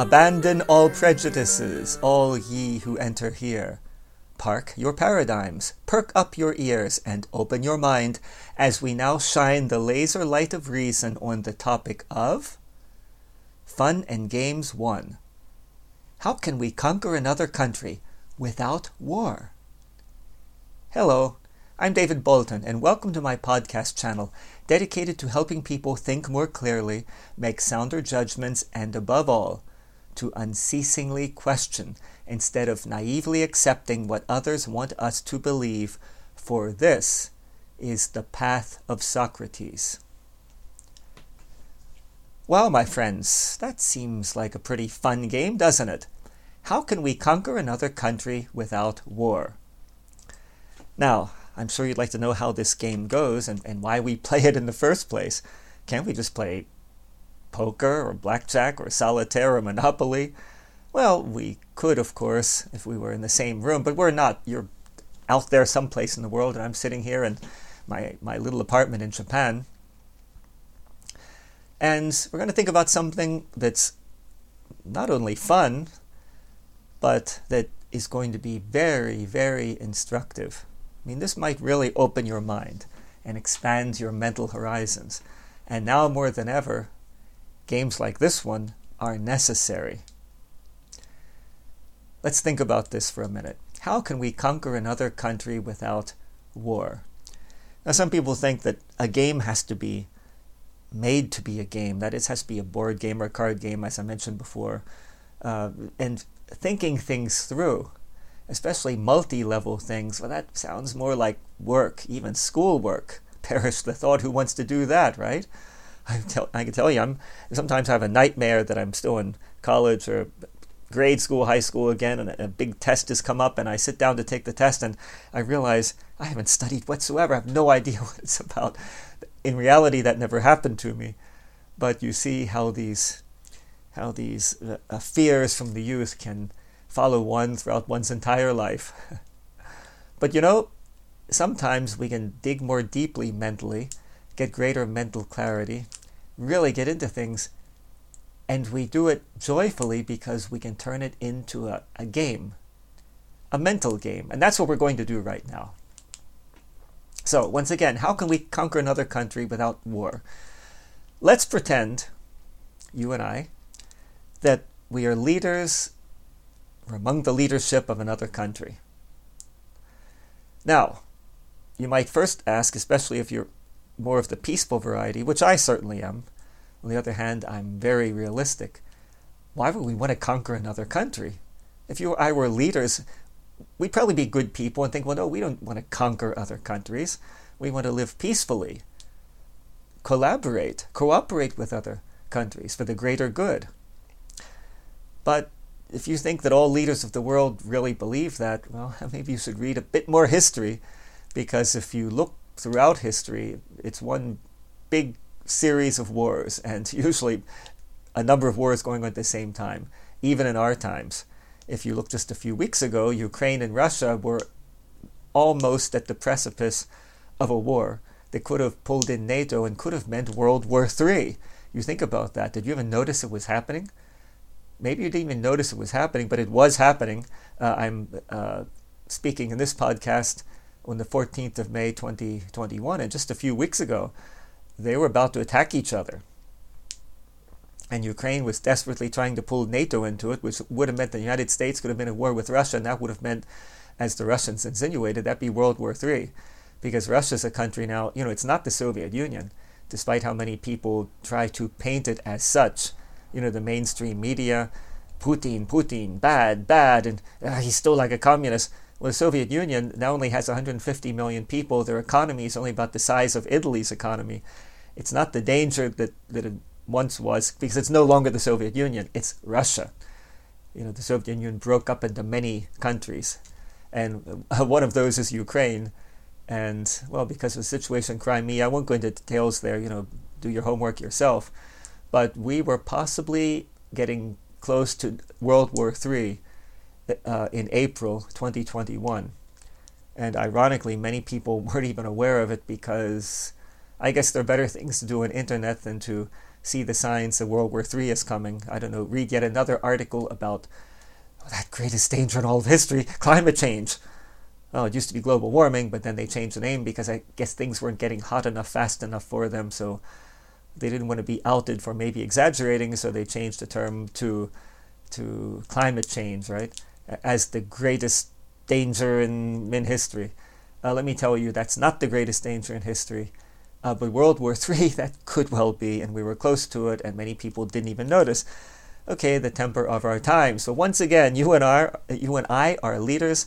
Abandon all prejudices, all ye who enter here. Park your paradigms, perk up your ears, and open your mind as we now shine the laser light of reason on the topic of Fun and Games 1. How can we conquer another country without war? Hello, I'm David Bolton, and welcome to my podcast channel dedicated to helping people think more clearly, make sounder judgments, and above all, to unceasingly question instead of naively accepting what others want us to believe, for this is the path of Socrates. Well, my friends, that seems like a pretty fun game, doesn't it? How can we conquer another country without war? Now, I'm sure you'd like to know how this game goes and, and why we play it in the first place. Can't we just play poker or blackjack or solitaire or monopoly? Well, we could, of course, if we were in the same room, but we're not. You're out there someplace in the world, and I'm sitting here in my, my little apartment in Japan. And we're going to think about something that's not only fun, but that is going to be very, very instructive. I mean, this might really open your mind and expand your mental horizons. And now more than ever, games like this one are necessary. Let's think about this for a minute. How can we conquer another country without war? Now, some people think that a game has to be made to be a game, that it has to be a board game or a card game, as I mentioned before. Uh, and thinking things through, especially multi level things, well, that sounds more like work, even schoolwork. Perish the thought who wants to do that, right? I, tell, I can tell you, I'm sometimes I have a nightmare that I'm still in college or grade school, high school again, and a, a big test has come up, and I sit down to take the test, and I realize I haven't studied whatsoever. I have no idea what it's about. In reality, that never happened to me. But you see how these how these uh, uh fears from the youth can follow one throughout one's entire life. but you know, sometimes we can dig more deeply mentally, get greater mental clarity, really get into things. And we do it joyfully because we can turn it into a, a game, a mental game. And that's what we're going to do right now. So, once again, how can we conquer another country without war? Let's pretend, you and I, that we are leaders or among the leadership of another country. Now, you might first ask, especially if you're more of the peaceful variety, which I certainly am. On the other hand, I'm very realistic. Why would we want to conquer another country? If you or I were leaders, we'd probably be good people and think, well, no, we don't want to conquer other countries. We want to live peacefully, collaborate, cooperate with other countries for the greater good. But if you think that all leaders of the world really believe that, well, maybe you should read a bit more history, because if you look throughout history, it's one big series of wars, and usually a number of wars going on at the same time, even in our times. If you look just a few weeks ago, Ukraine and Russia were almost at the precipice of a war that could have pulled in NATO and could have meant World War III. You think about that. Did you even notice it was happening? Maybe you didn't even notice it was happening, but it was happening. Uh, I'm uh, speaking in this podcast on the 14th of May 2021, and just a few weeks ago, they were about to attack each other. And Ukraine was desperately trying to pull NATO into it, which would have meant the United States could have been at war with Russia, and that would have meant, as the Russians insinuated, that'd be World War III. Because Russia's a country now, you know, it's not the Soviet Union, despite how many people try to paint it as such. You know, the mainstream media, Putin, Putin, bad, bad, and uh, he's still like a communist. Well, the Soviet Union now only has 150 million people. Their economy is only about the size of Italy's economy. It's not the danger that, that it once was because it's no longer the Soviet Union, it's Russia. You know, the Soviet Union broke up into many countries, and one of those is Ukraine. And, well, because of the situation in Crimea, I won't go into details there, you know, do your homework yourself. But we were possibly getting close to World War III uh, in April 2021. And ironically, many people weren't even aware of it because I guess there are better things to do on internet than to see the signs that World War III is coming. I don't know, read yet another article about oh, that greatest danger in all of history climate change. Well, it used to be global warming, but then they changed the name because I guess things weren't getting hot enough fast enough for them. So they didn't want to be outed for maybe exaggerating, so they changed the term to to climate change, right, as the greatest danger in in history. Uh, let me tell you, that's not the greatest danger in history. Uh, but World War III, that could well be, and we were close to it, and many people didn't even notice. Okay, the temper of our time. So once again, you and I, you and I are leaders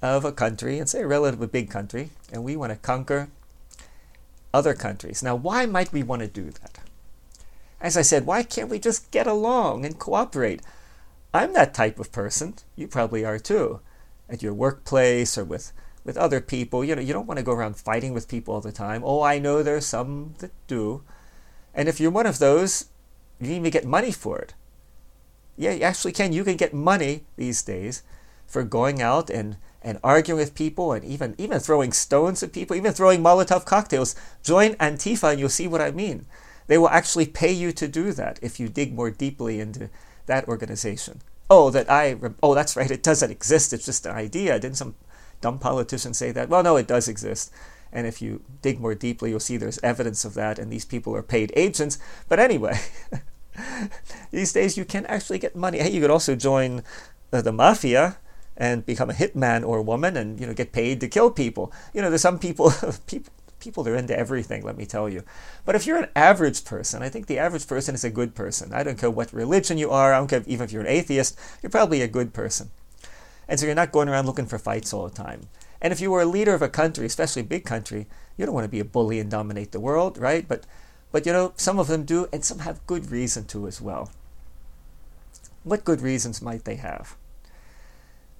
of a country, and say a relatively big country, and we want to conquer other countries. Now, why might we want to do that? As I said, why can't we just get along and cooperate? I'm that type of person. You probably are too. At your workplace or with, with other people, you know, you don't want to go around fighting with people all the time. Oh, I know there's some that do. And if you're one of those, you even get money for it. Yeah, you actually can. You can get money these days for going out and and arguing with people and even even throwing stones at people, even throwing Molotov cocktails. Join Antifa and you'll see what I mean. They will actually pay you to do that if you dig more deeply into that organization. Oh, that I oh that's right, it doesn't exist. It's just an idea. Didn't some dumb politician say that? Well, no, it does exist. And if you dig more deeply, you'll see there's evidence of that, and these people are paid agents. But anyway, these days you can actually get money. Hey, you could also join uh, the mafia and become a hitman or a woman and you know get paid to kill people. You know, there's some people people people are into everything, let me tell you. But if you're an average person, I think the average person is a good person. I don't care what religion you are, I don't care even if you're an atheist, you're probably a good person. And so you're not going around looking for fights all the time. And if you were a leader of a country, especially a big country, you don't want to be a bully and dominate the world, right? But but you know, some of them do, and some have good reason to as well. What good reasons might they have?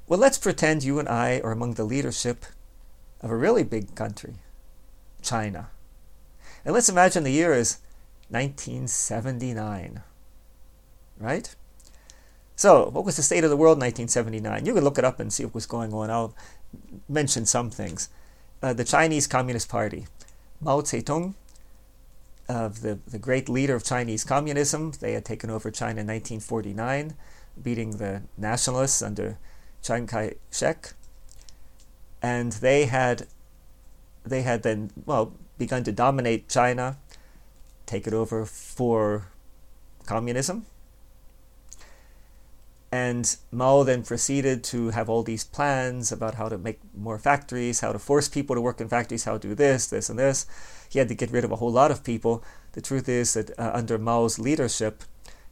Well, let's pretend you and I are among the leadership of a really big country, China. And let's imagine the year is 1979. Right? So, what was the state of the world in 1979? You can look it up and see what was going on. I'll mention some things. Uh, the Chinese Communist Party, Mao Zedong, of the, the great leader of Chinese communism, they had taken over China in 1949, beating the nationalists under Chiang Kai-shek, and they had they had then well begun to dominate China, take it over for communism. And Mao then proceeded to have all these plans about how to make more factories, how to force people to work in factories, how to do this, this, and this. He had to get rid of a whole lot of people. The truth is that uh, under Mao's leadership,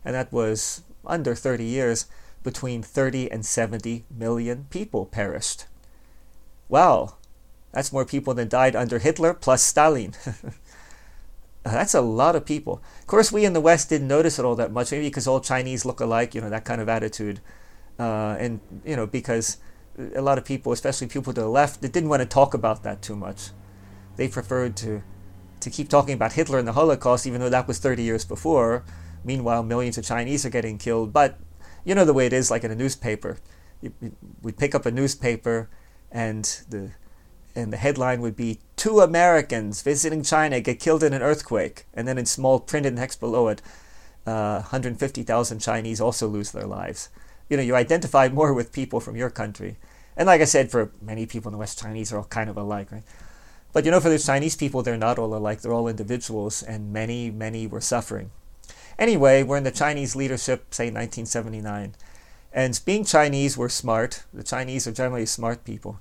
and that was under 30 years, between 30 and 70 million people perished. Wow, that's more people than died under Hitler plus Stalin. that's a lot of people. Of course, we in the West didn't notice it all that much, maybe because all Chinese look alike, you know, that kind of attitude. Uh, and, you know, because a lot of people, especially people to the left, they didn't want to talk about that too much. They preferred to, to keep talking about Hitler and the Holocaust, even though that was 30 years before. Meanwhile, millions of Chinese are getting killed. But you know the way it is, like in a newspaper. We'd pick up a newspaper, and the and the headline would be two Americans visiting China get killed in an earthquake, and then in small printed text below it, uh, 150,000 Chinese also lose their lives. You know, you identify more with people from your country, and like I said, for many people in the West, Chinese are all kind of alike, right? But you know, for the Chinese people, they're not all alike. They're all individuals, and many, many were suffering. Anyway, we're in the Chinese leadership, say 1979. And being Chinese, we're smart. The Chinese are generally smart people.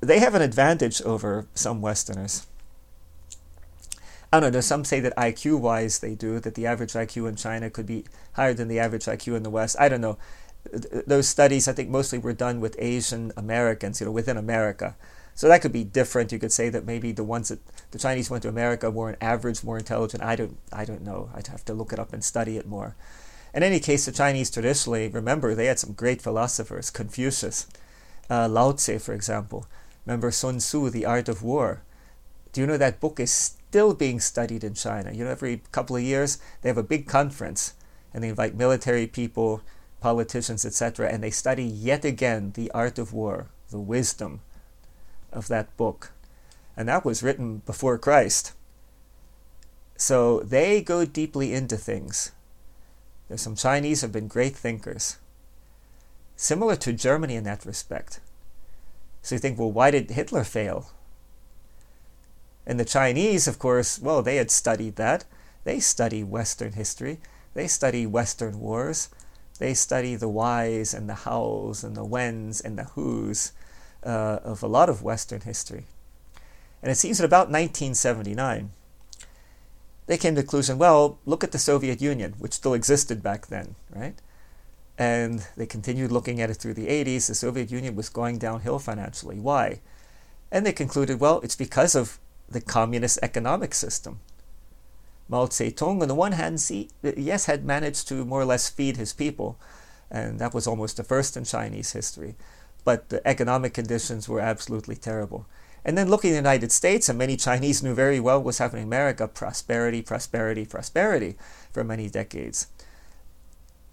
They have an advantage over some Westerners. I don't know, some say that IQ wise they do, that the average IQ in China could be higher than the average IQ in the West. I don't know. Those studies, I think, mostly were done with Asian Americans, you know, within America. So that could be different. You could say that maybe the ones that the Chinese went to America were an average, more intelligent. I don't, I don't know. I'd have to look it up and study it more. In any case, the Chinese traditionally, remember, they had some great philosophers. Confucius, uh, Lao Tse, for example. Remember Sun Tzu, The Art of War. Do you know that book is still being studied in China? You know, every couple of years they have a big conference and they invite military people, politicians, etc., and they study yet again the art of war, the wisdom of that book. And that was written before Christ. So they go deeply into things. There's some Chinese have been great thinkers. Similar to Germany in that respect. So you think, well, why did Hitler fail? And the Chinese, of course, well, they had studied that. They study Western history. They study Western wars. They study the whys and the hows and the whens and the whos uh, of a lot of Western history. And it seems that about 1979, they came to the conclusion well, look at the Soviet Union, which still existed back then, right? And they continued looking at it through the 80s. The Soviet Union was going downhill financially. Why? And they concluded well, it's because of the communist economic system. Mao Zedong, on the one hand, see, yes, had managed to more or less feed his people, and that was almost the first in Chinese history. But the economic conditions were absolutely terrible. And then looking at the United States, and many Chinese knew very well what was happening in America prosperity, prosperity, prosperity for many decades.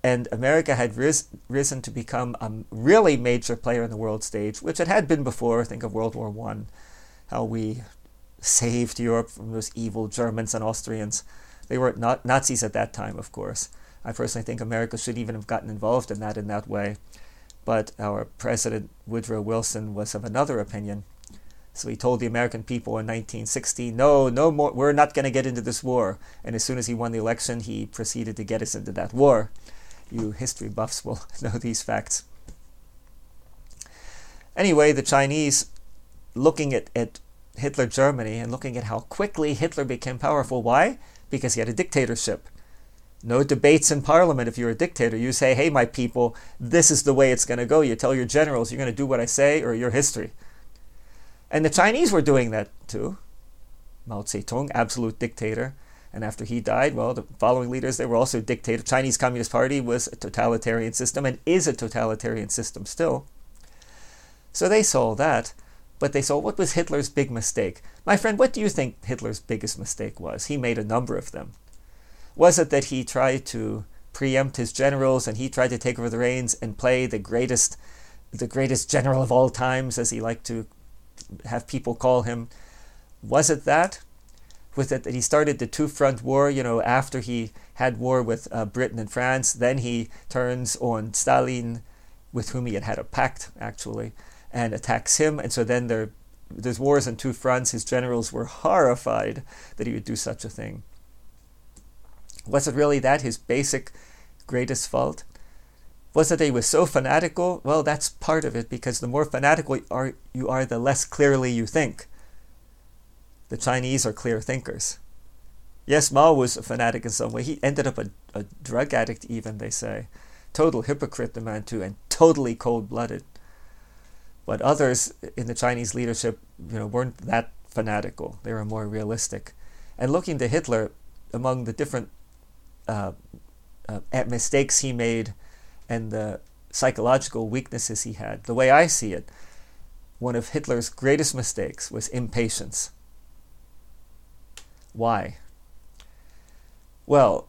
And America had ris- risen to become a really major player in the world stage, which it had been before. Think of World War I, how we saved Europe from those evil Germans and Austrians. They were not Nazis at that time, of course. I personally think America should even have gotten involved in that in that way. But our president, Woodrow Wilson, was of another opinion. So he told the American people in 1960, no, no more, we're not going to get into this war. And as soon as he won the election, he proceeded to get us into that war. You history buffs will know these facts. Anyway, the Chinese, looking at, at Hitler Germany and looking at how quickly Hitler became powerful. Why? Because he had a dictatorship. No debates in parliament if you're a dictator. You say, hey, my people, this is the way it's going to go. You tell your generals, you're going to do what I say or your history. And the Chinese were doing that too. Mao Zedong, absolute dictator. And after he died, well, the following leaders, they were also dictator. Chinese Communist Party was a totalitarian system and is a totalitarian system still. So they saw that. But they saw what was Hitler's big mistake. My friend, what do you think Hitler's biggest mistake was? He made a number of them. Was it that he tried to preempt his generals and he tried to take over the reins and play the greatest the greatest general of all times, as he liked to have people call him? Was it that? Was it that he started the two front war, you know, after he had war with uh, Britain and France? Then he turns on Stalin, with whom he had had a pact, actually and attacks him. And so then there, there's wars on two fronts. His generals were horrified that he would do such a thing. Was it really that, his basic greatest fault? Was it that he was so fanatical? Well, that's part of it because the more fanatical you are, you are, the less clearly you think. The Chinese are clear thinkers. Yes, Mao was a fanatic in some way. He ended up a, a drug addict, even, they say. Total hypocrite, the man, too, and totally cold blooded. But others in the Chinese leadership, you know, weren't that fanatical. They were more realistic. And looking to Hitler, among the different uh, uh, mistakes he made and the psychological weaknesses he had, the way I see it, one of Hitler's greatest mistakes was impatience. Why? Well,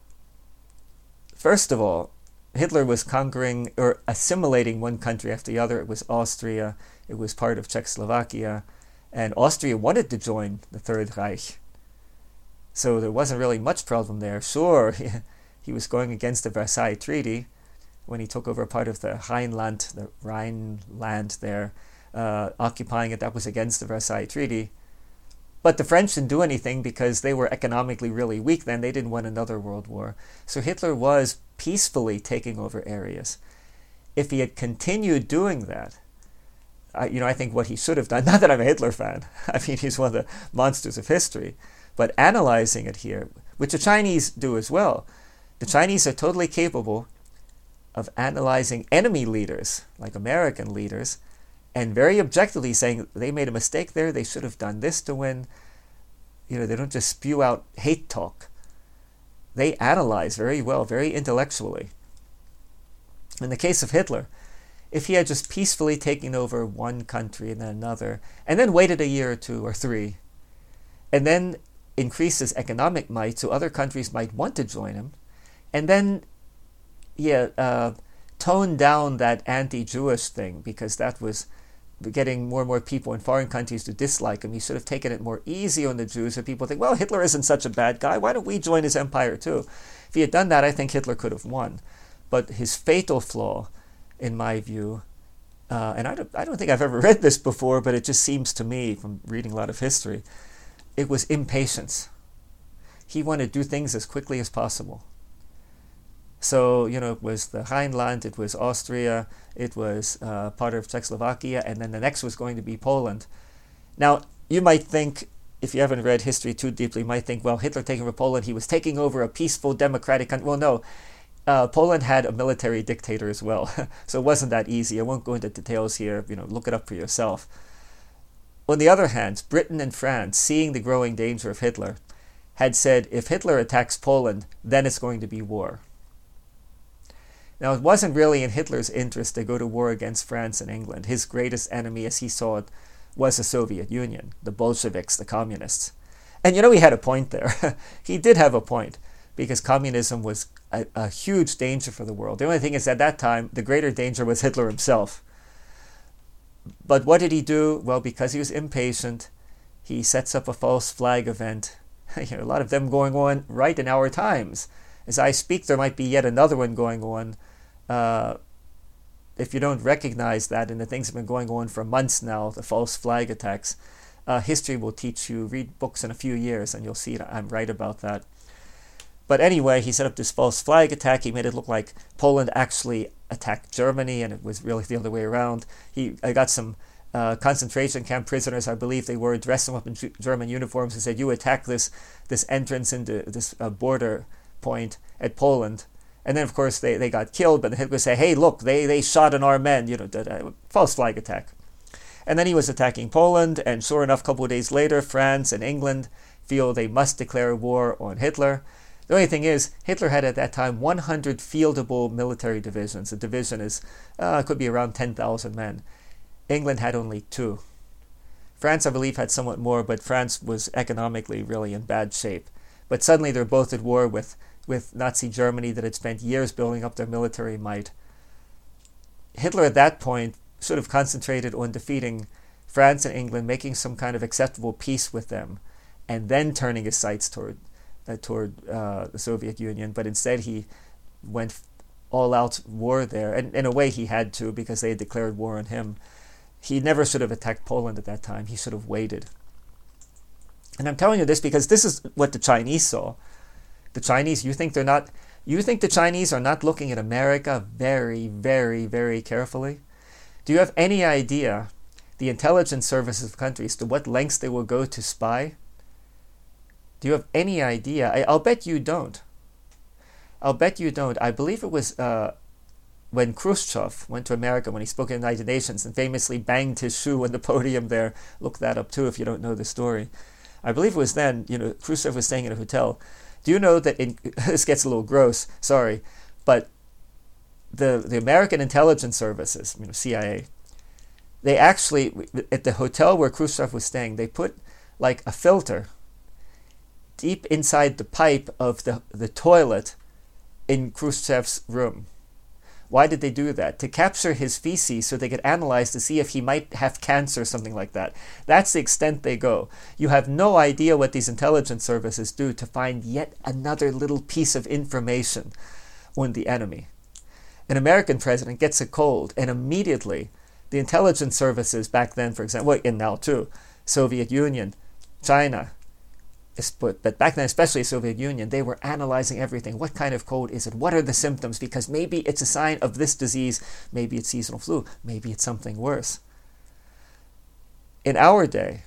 first of all, Hitler was conquering or assimilating one country after the other. It was Austria, it was part of Czechoslovakia, and Austria wanted to join the Third Reich. So there wasn't really much problem there. Sure, he, was going against the Versailles Treaty when he took over part of the Rhineland, the Rhineland there, uh, occupying it. That was against the Versailles Treaty. But the French didn't do anything because they were economically really weak then. They didn't want another world war. So Hitler was peacefully taking over areas. If he had continued doing that, I, you know, I think what he should have done, not that I'm a Hitler fan, I mean, he's one of the monsters of history, but analyzing it here, which the Chinese do as well, the Chinese are totally capable of analyzing enemy leaders, like American leaders, and very objectively saying they made a mistake there, they should have done this to win. You know, they don't just spew out hate talk. They analyze very well, very intellectually. In the case of Hitler, if he had just peacefully taken over one country and then another, and then waited a year or two or three, and then increased his economic might so other countries might want to join him, and then, yeah, uh, tone down that anti Jewish thing because that was getting more and more people in foreign countries to dislike him. He should have taken it more easy on the Jews, so people think, well, Hitler isn't such a bad guy. Why don't we join his empire too? If he had done that, I think Hitler could have won. But his fatal flaw, in my view, uh, and I don't, I don't think I've ever read this before, but it just seems to me from reading a lot of history, it was impatience. He wanted to do things as quickly as possible. So, you know, it was the Rhineland, it was Austria, it was uh, part of Czechoslovakia, and then the next was going to be Poland. Now, you might think, if you haven't read history too deeply, you might think, well, Hitler taking over Poland, he was taking over a peaceful democratic country. Well, no. Uh, Poland had a military dictator as well, so it wasn't that easy. I won't go into details here. You know, look it up for yourself. On the other hand, Britain and France, seeing the growing danger of Hitler, had said, if Hitler attacks Poland, then it's going to be war. Now, it wasn't really in Hitler's interest to go to war against France and England. His greatest enemy, as he saw it, was the Soviet Union, the Bolsheviks, the communists. And you know, he had a point there. he did have a point, because communism was a, a, huge danger for the world. The only thing is, at that time, the greater danger was Hitler himself. But what did he do? Well, because he was impatient, he sets up a false flag event. you know, a lot of them going on right in our times. As I speak, there might be yet another one going on uh, if you don't recognize that, and the things have been going on for months now, the false flag attacks, uh, history will teach you. Read books in a few years, and you'll see that I'm right about that. But anyway, he set up this false flag attack. He made it look like Poland actually attacked Germany, and it was really the other way around. He I got some uh, concentration camp prisoners, I believe they were, dressed them up in German uniforms and said, "You attack this this entrance into this uh, border point at Poland." And then, of course, they, they got killed, but Hitler say, hey, look, they, they shot an our men, you know, the, false flag attack. And then he was attacking Poland, and sure enough, a couple of days later, France and England feel they must declare war on Hitler. The only thing is, Hitler had at that time 100 fieldable military divisions. A division is uh, could be around 10,000 men. England had only two. France, I believe, had somewhat more, but France was economically really in bad shape. But suddenly they're both at war with with Nazi Germany that had spent years building up their military might. Hitler at that point sort of concentrated on defeating France and England, making some kind of acceptable peace with them, and then turning his sights toward uh, toward uh, the Soviet Union. But instead, he went all out war there, and in a way, he had to because they had declared war on him. He never should have attacked Poland at that time. He should have waited. And I'm telling you this because this is what the Chinese saw. The Chinese, you think they're not, you think the Chinese are not looking at America very, very, very carefully? Do you have any idea the intelligence services of countries to what lengths they will go to spy? Do you have any idea? I, will bet you don't. I'll bet you don't. I believe it was uh, when Khrushchev went to America when he spoke in the United Nations and famously banged his shoe on the podium there. Look that up too if you don't know the story. I believe it was then, you know, Khrushchev was staying in a hotel do you know that in, this gets a little gross? Sorry, but the the American intelligence services, you know, CIA, they actually at the hotel where Khrushchev was staying, they put like a filter deep inside the pipe of the the toilet in Khrushchev's room. Why did they do that? To capture his feces so they could analyze to see if he might have cancer or something like that. That's the extent they go. You have no idea what these intelligence services do to find yet another little piece of information on the enemy. An American president gets a cold, and immediately the intelligence services back then, for example, and now too, Soviet Union, China, but, back then, especially Soviet Union, they were analyzing everything. What kind of cold is it? What are the symptoms? Because maybe it's a sign of this disease. Maybe it's seasonal flu. Maybe it's something worse. In our day,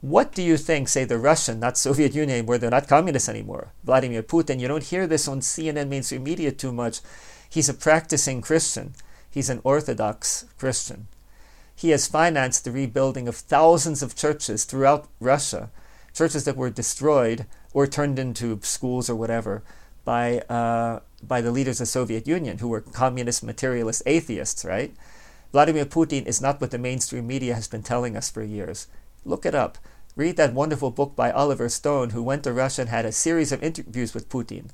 what do you think, say, the Russian, not Soviet Union, where they're not communists anymore, Vladimir Putin, you don't hear this on CNN mainstream media too much. He's a practicing Christian. He's an Orthodox Christian. He has financed the rebuilding of thousands of churches throughout Russia churches that were destroyed or turned into schools or whatever by uh, by the leaders of the Soviet Union, who were communist, materialist atheists, right? Vladimir Putin is not what the mainstream media has been telling us for years. Look it up. Read that wonderful book by Oliver Stone, who went to Russia and had a series of interviews with Putin.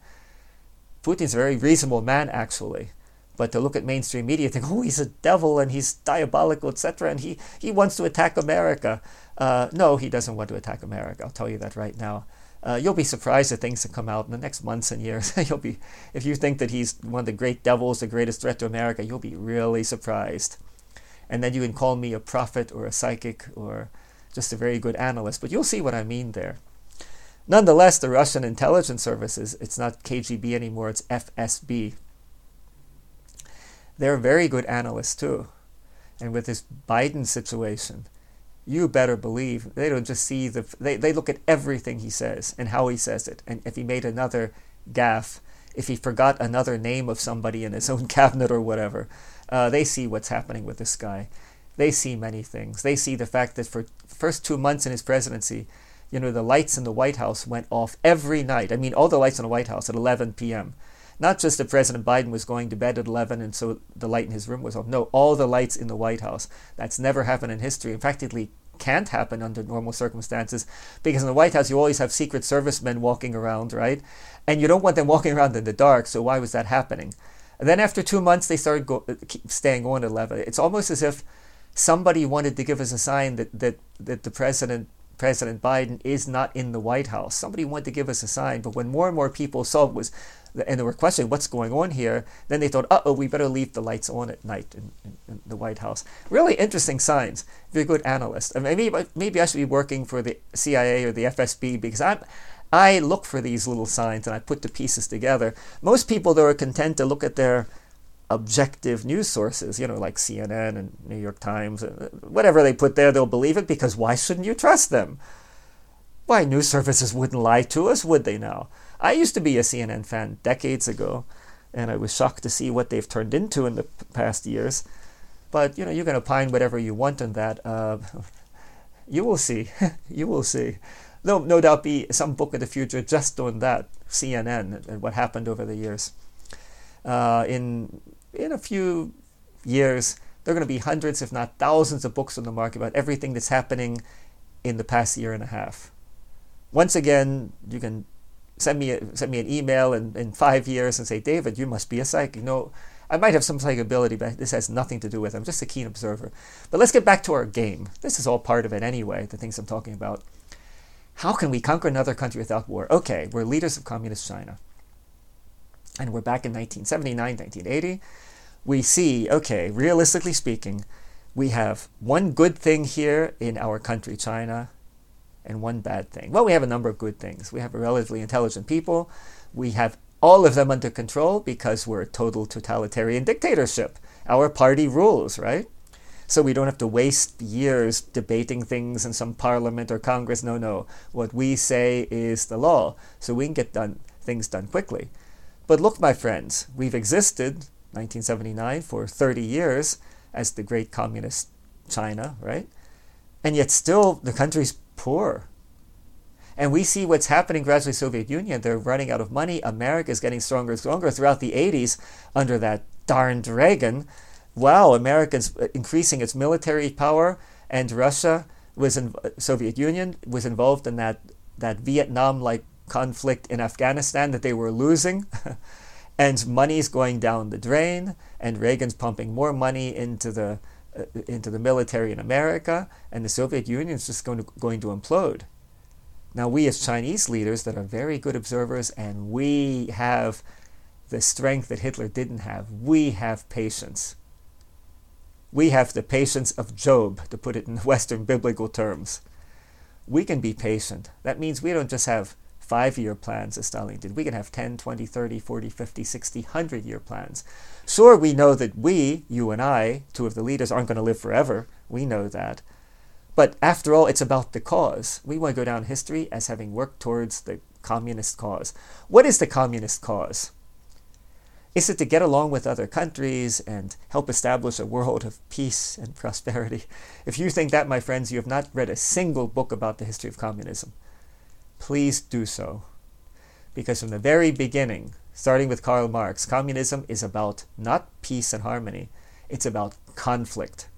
Putin's a very reasonable man, actually, But to look at mainstream media, think, oh, he's a devil and he's diabolical, etc., and he, he wants to attack America. Uh, no, he doesn't want to attack America. I'll tell you that right now. Uh, you'll be surprised at things that come out in the next months and years. you'll be, if you think that he's one of the great devils, the greatest threat to America, you'll be really surprised. And then you can call me a prophet or a psychic or just a very good analyst, but you'll see what I mean there. Nonetheless, the Russian intelligence services, it's not KGB anymore, it's FSB. They're very good analysts too. And with this Biden situation, you better believe they don't just see the they, they look at everything he says and how he says it. And if he made another gaffe if he forgot another name of somebody in his own cabinet or whatever uh, they see what's happening with this guy. They see many things. They see the fact that for first two months in his presidency you know the lights in the white house went off every night. I mean all the lights in the white house at 11 p.m not just that President Biden was going to bed at 11 and so the light in his room was off. No, all the lights in the White House. That's never happened in history. In fact, it can't happen under normal circumstances because in the White House you always have Secret Service men walking around, right? And you don't want them walking around in the dark, so why was that happening? And then after two months, they started go, uh, staying on at 11. It's almost as if somebody wanted to give us a sign that, that, that the president President Biden is not in the White House. Somebody wanted to give us a sign, but when more and more people saw it was and they were questioning what's going on here. Then they thought, uh oh, we better leave the lights on at night in, in, in, the White House. Really interesting signs. If you're a good analyst, I mean, maybe maybe I should be working for the CIA or the FSB because I'm. I look for these little signs and I put the pieces together. Most people, though, are content to look at their objective news sources, you know, like CNN and New York Times, uh, whatever they put there, they'll believe it because why shouldn't you trust them? Why, news services wouldn't lie to us, would they now? I used to be a CNN fan decades ago, and I was shocked to see what they've turned into in the past years. But you know, you can opine whatever you want on that. Uh, you will see. you will see. There'll no doubt be some book in the future just on that CNN and what happened over the years. Uh, in in a few years, there are going to be hundreds, if not thousands, of books on the market about everything that's happening in the past year and a half. Once again, you can send me a, send me an email in, in five years and say, David, you must be a psychic. Know, I might have some psychic ability, but this has nothing to do with it. I'm just a keen observer. But let's get back to our game. This is all part of it anyway, the things I'm talking about. How can we conquer another country without war? Okay, we're leaders of communist China. And we're back in 1979, 1980. We see, okay, realistically speaking, we have one good thing here in our country, China, and one bad thing. Well, we have a number of good things. We have a relatively intelligent people. We have all of them under control because we're a total totalitarian dictatorship. Our party rules, right? So we don't have to waste years debating things in some parliament or Congress. No, no. What we say is the law. So we can get done things done quickly. But look, my friends, we've existed 1979 for 30 years as the great communist China, right? And yet still the country's poor. And we see what's happening gradually Soviet Union. They're running out of money. America's getting stronger and stronger throughout the 80s under that darned Reagan. Wow, America's uh, increasing its military power, and Russia was in uh, Soviet Union was involved in that that Vietnam-like conflict in Afghanistan that they were losing. and money's going down the drain, and Reagan's pumping more money into the uh, into the military in America, and the Soviet Union is just going to, going to implode. Now, we as Chinese leaders that are very good observers, and we have the strength that Hitler didn't have, we have patience. We have the patience of Job, to put it in Western biblical terms. We can be patient. That means we don't just have five year plans as Stalin did. We can have 10, 20, 30, 40, 50, 60, 100 year plans. Sure, we know that we, you and I, two of the leaders, aren't going to live forever. We know that. But after all, it's about the cause. We want to go down history as having worked towards the communist cause. What is the communist cause? Is it to get along with other countries and help establish a world of peace and prosperity? If you think that, my friends, you have not read a single book about the history of communism please do so. Because from the very beginning, starting with Karl Marx, communism is about not peace and harmony, it's about conflict.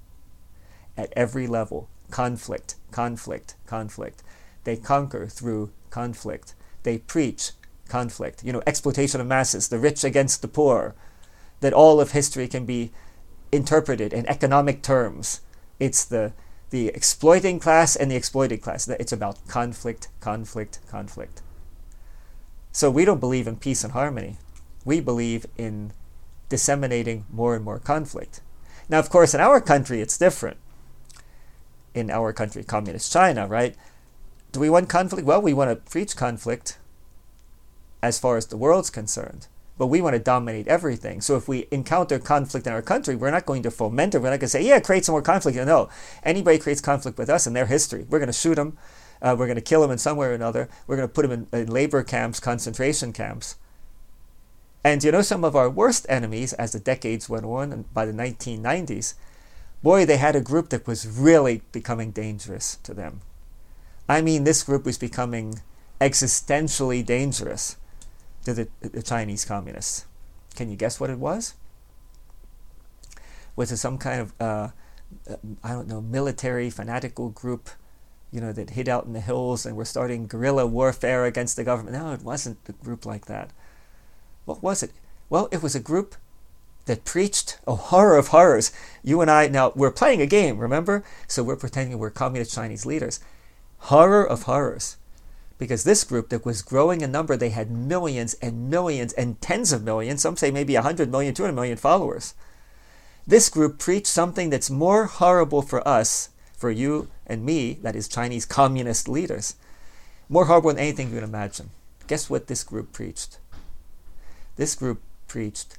At every level, conflict, conflict, conflict. They conquer through conflict. They preach conflict. You know, exploitation of masses, the rich against the poor. that all of history can be interpreted in economic terms. It's the the exploiting class and the exploited class. It's about conflict, conflict, conflict. So we don't believe in peace and harmony. We believe in disseminating more and more conflict. Now, of course, in our country, it's different. In our country, communist China, right? Do we want conflict? Well, we want to preach conflict as far as the world's concerned but we want to dominate everything. So if we encounter conflict in our country, we're not going to foment it. We're not going to say, yeah, create some more conflict. No, anybody creates conflict with us in their history, we're going to shoot them. Uh, we're going to kill them in some way or another. We're going to put them in, in labor camps, concentration camps. And you know, some of our worst enemies, as the decades went on, and by the 1990s, boy, they had a group that was really becoming dangerous to them. I mean, this group was becoming existentially dangerous to the, the Chinese communists. Can you guess what it was? Was it some kind of, uh, I don't know, military fanatical group, you know, that hid out in the hills and were starting guerrilla warfare against the government? No, it wasn't a group like that. What was it? Well, it was a group that preached, oh, horror of horrors. You and I, now, we're playing a game, remember? So we're pretending we're communist Chinese leaders. Horror of horrors because this group that was growing in number, they had millions and millions and tens of millions, some say maybe 100 million, 200 million followers. This group preached something that's more horrible for us, for you and me, that is Chinese communist leaders, more horrible than anything you can imagine. Guess what this group preached? This group preached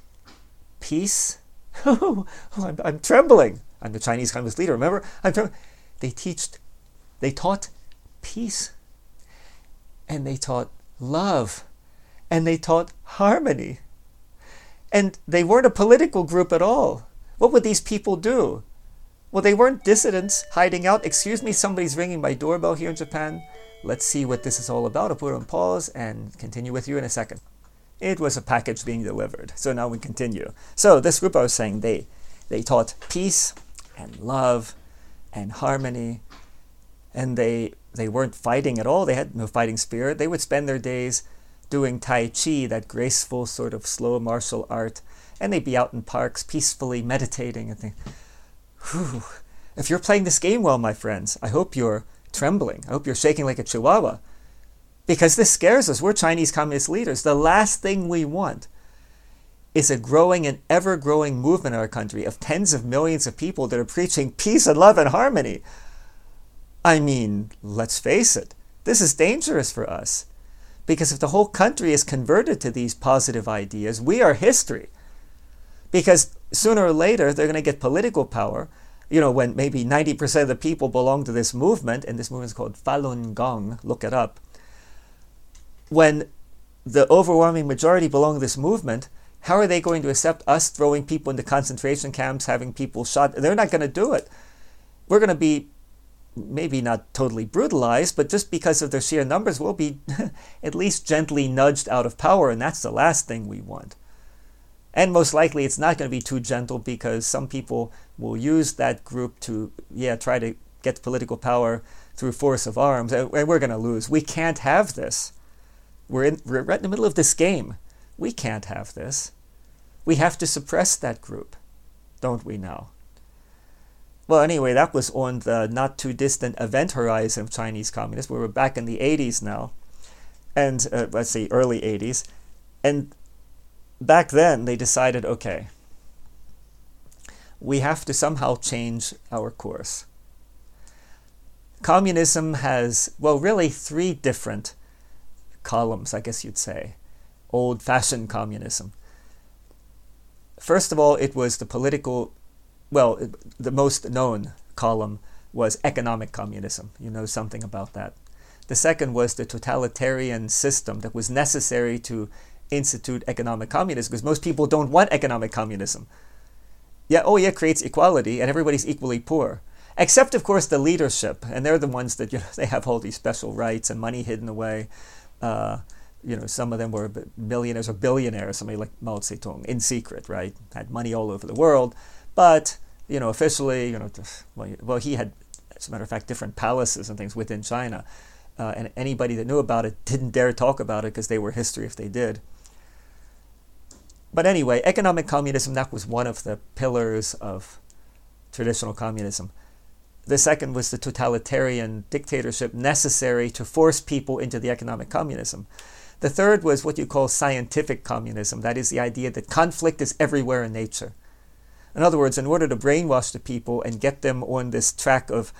peace. oh, I'm, I'm trembling. I'm the Chinese communist leader. Remember, I'm trembling. They teached, they taught peace and they taught love and they taught harmony. And they weren't a political group at all. What would these people do? Well, they weren't dissidents hiding out. Excuse me, somebody's ringing my doorbell here in Japan. Let's see what this is all about. I'll put on pause and continue with you in a second. It was a package being delivered. So now we continue. So this group I was saying, they they taught peace and love and harmony and they they weren't fighting at all. They had no fighting spirit. They would spend their days doing Tai Chi, that graceful sort of slow martial art, and they'd be out in parks peacefully meditating and think, Whew, if you're playing this game well, my friends, I hope you're trembling. I hope you're shaking like a chihuahua. Because this scares us. We're Chinese communist leaders. The last thing we want is a growing and ever growing movement in our country of tens of millions of people that are preaching peace and love and harmony. I mean, let's face it, this is dangerous for us. Because if the whole country is converted to these positive ideas, we are history. Because sooner or later, they're going to get political power. You know, when maybe 90% of the people belong to this movement, and this movement is called Falun Gong, look it up. When the overwhelming majority belong to this movement, how are they going to accept us throwing people into concentration camps, having people shot? They're not going to do it. We're going to be maybe not totally brutalized, but just because of their sheer numbers, will be at least gently nudged out of power, and that's the last thing we want. And most likely, it's not going to be too gentle because some people will use that group to, yeah, try to get political power through force of arms, and we're going to lose. We can't have this. We're, in, we're right in the middle of this game. We can't have this. We have to suppress that group, don't we now? Well, anyway, that was on the not too distant event horizon of Chinese communists. We were back in the 80s now, and uh, let's see, early 80s. And back then, they decided okay, we have to somehow change our course. Communism has, well, really three different columns, I guess you'd say. Old fashioned communism. First of all, it was the political well, the most known column was economic communism. You know something about that. The second was the totalitarian system that was necessary to institute economic communism because most people don't want economic communism. Yeah, oh yeah, creates equality and everybody's equally poor. Except of course the leadership, and they're the ones that you know they have all these special rights and money hidden away. Uh, you know, some of them were millionaires or billionaires, somebody like Mao Zedong, in secret, right? Had money all over the world. But you know, officially, you know, well, well, he had, as a matter of fact, different palaces and things within China, uh, and anybody that knew about it didn't dare talk about it because they were history if they did. But anyway, economic communism, that was one of the pillars of traditional communism. The second was the totalitarian dictatorship necessary to force people into the economic communism. The third was what you call scientific communism. That is the idea that conflict is everywhere in nature. In other words, in order to brainwash the people and get them on this track of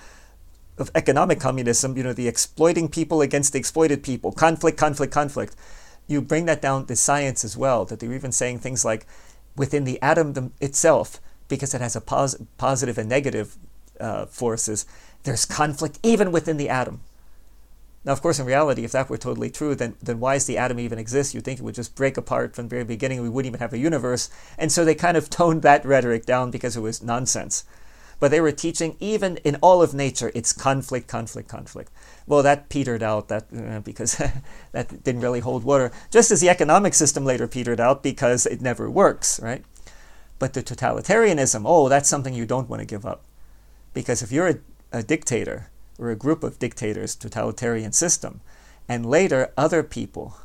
of economic communism, you know, the exploiting people against the exploited people, conflict, conflict, conflict. You bring that down to science as well, that they're even saying things like within the atom itself, because it has a pos- positive and negative uh, forces, there's conflict even within the atom. Now, of course, in reality, if that were totally true, then, then why does the atom even exist? You'd think it would just break apart from the very beginning. We wouldn't even have a universe. And so they kind of toned that rhetoric down because it was nonsense. But they were teaching, even in all of nature, it's conflict, conflict, conflict. Well, that petered out that uh, because that didn't really hold water. Just as the economic system later petered out because it never works, right? But the totalitarianism, oh, that's something you don't want to give up. Because if you're a, a dictator, or a group of dictators, totalitarian system, and later other people,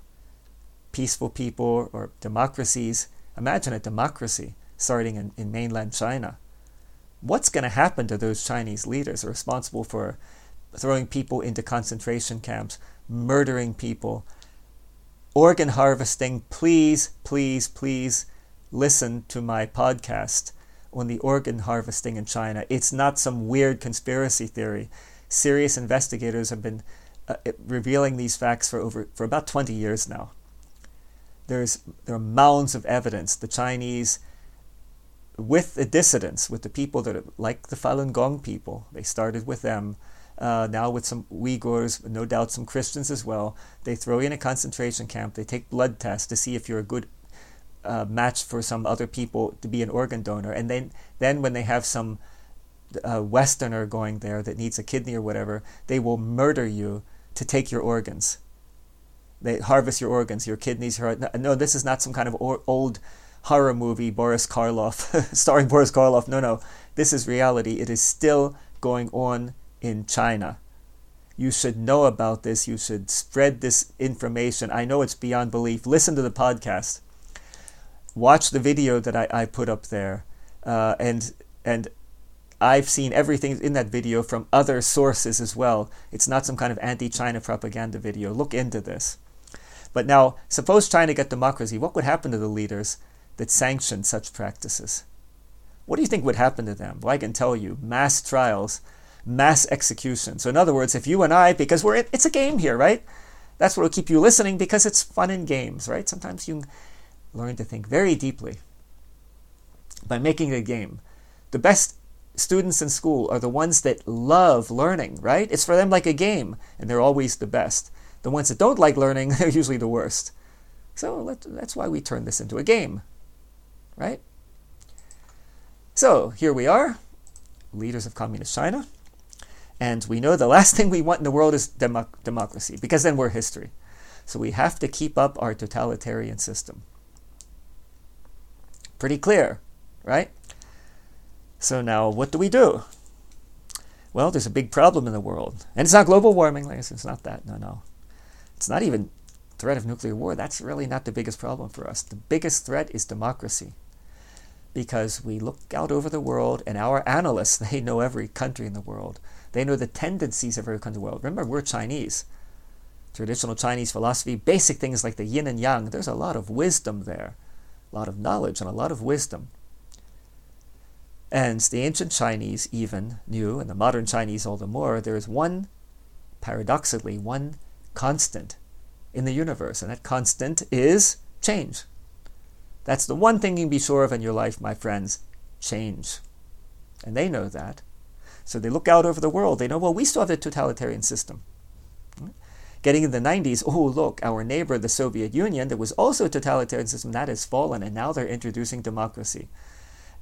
peaceful people or democracies. Imagine a democracy starting in, in mainland China. What's going to happen to those Chinese leaders responsible for throwing people into concentration camps, murdering people, organ harvesting? Please, please, please listen to my podcast on the organ harvesting in China. It's not some weird conspiracy theory serious investigators have been uh, revealing these facts for over for about 20 years now. There's there are mounds of evidence. The Chinese, with the dissidents, with the people that are, like the Falun Gong people, they started with them. Uh, now with some Uyghurs, no doubt some Christians as well. They throw you in a concentration camp. They take blood tests to see if you're a good uh, match for some other people to be an organ donor. And then, then when they have some a Westerner going there that needs a kidney or whatever, they will murder you to take your organs. They harvest your organs, your kidneys. Your no, this is not some kind of or, old horror movie, Boris Karloff, starring Boris Karloff. No, no, this is reality. It is still going on in China. You should know about this. You should spread this information. I know it's beyond belief. Listen to the podcast. Watch the video that I, I put up there, uh, and and I've seen everything in that video from other sources as well. It's not some kind of anti China propaganda video. Look into this. But now, suppose China got democracy, what would happen to the leaders that sanctioned such practices? What do you think would happen to them? Well, I can tell you mass trials, mass execution. So, in other words, if you and I, because we're it's a game here, right? That's what will keep you listening because it's fun in games, right? Sometimes you learn to think very deeply by making a game. The best students in school are the ones that love learning, right? It's for them like a game, and they're always the best. The ones that don't like learning, they're usually the worst. So that's why we turn this into a game, right? So here we are, leaders of communist China, and we know the last thing we want in the world is democracy, because then we're history. So we have to keep up our totalitarian system. Pretty clear, right? So now, what do we do? Well, there's a big problem in the world. And it's not global warming, It's not that. No, no. It's not even threat of nuclear war. That's really not the biggest problem for us. The biggest threat is democracy. Because we look out over the world and our analysts, they know every country in the world. They know the tendencies of every country in the world. Remember, we're Chinese. Traditional Chinese philosophy, basic things like the yin and yang, there's a lot of wisdom there. A lot of knowledge and a lot of wisdom. And the ancient Chinese even knew, and the modern Chinese all the more, there is one, paradoxically, one constant in the universe, and that constant is change. That's the one thing you can be sure of in your life, my friends change. And they know that. So they look out over the world. They know, well, we still have the totalitarian system. Hmm? Getting in the 90s, oh, look, our neighbor, the Soviet Union, there was also a totalitarian system that has fallen, and now they're introducing democracy.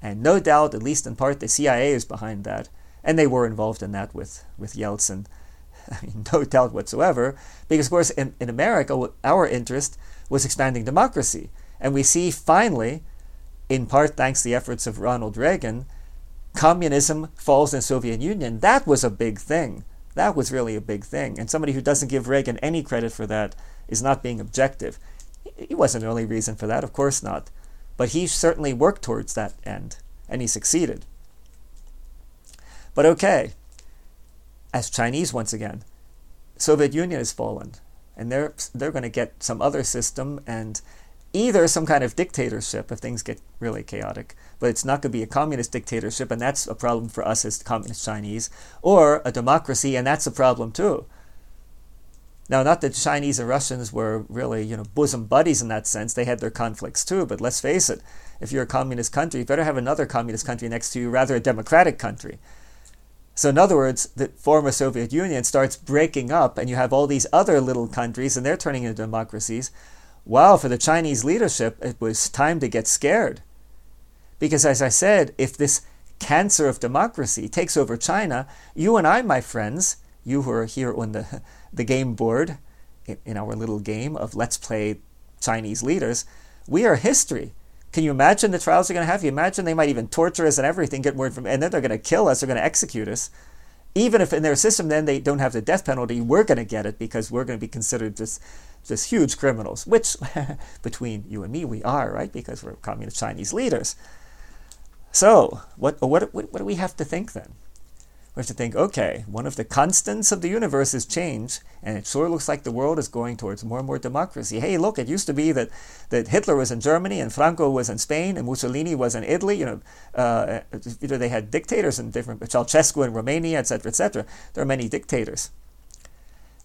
And no doubt, at least in part, the CIA is behind that. And they were involved in that with, with Yeltsin. I mean, no doubt whatsoever. Because, of course, in, in America, our interest was expanding democracy. And we see finally, in part thanks to the efforts of Ronald Reagan, communism falls in the Soviet Union. That was a big thing. That was really a big thing. And somebody who doesn't give Reagan any credit for that is not being objective. He wasn't the only reason for that, of course not. But he certainly worked towards that end, and he succeeded. But okay, as Chinese once again, Soviet Union has fallen, and they're they're going to get some other system and either some kind of dictatorship if things get really chaotic, but it's not going to be a communist dictatorship, and that's a problem for us as communist Chinese, or a democracy, and that's a problem too. Now, not that Chinese and Russians were really, you know, bosom buddies in that sense. They had their conflicts too. But let's face it, if you're a communist country, you better have another communist country next to you, rather a democratic country. So, in other words, the former Soviet Union starts breaking up, and you have all these other little countries, and they're turning into democracies. Wow, for the Chinese leadership, it was time to get scared. Because, as I said, if this cancer of democracy takes over China, you and I, my friends, you who are here on the, the game board, in, our little game of Let's Play Chinese Leaders, we are history. Can you imagine the trials they're going to have? You imagine they might even torture us and everything, get word from, and then they're going to kill us, they're going to execute us. Even if in their system then they don't have the death penalty, we're going to get it because we're going to be considered just, just huge criminals, which between you and me we are, right? Because we're communist Chinese leaders. So, what, what, what do we have to think then? We have to think, okay, one of the constants of the universe is change, and it sure looks like the world is going towards more and more democracy. Hey, look, it used to be that, that Hitler was in Germany and Franco was in Spain and Mussolini was in Italy. You know, uh, you know they had dictators in different, Ceausescu in Romania, etc., etc. There are many dictators.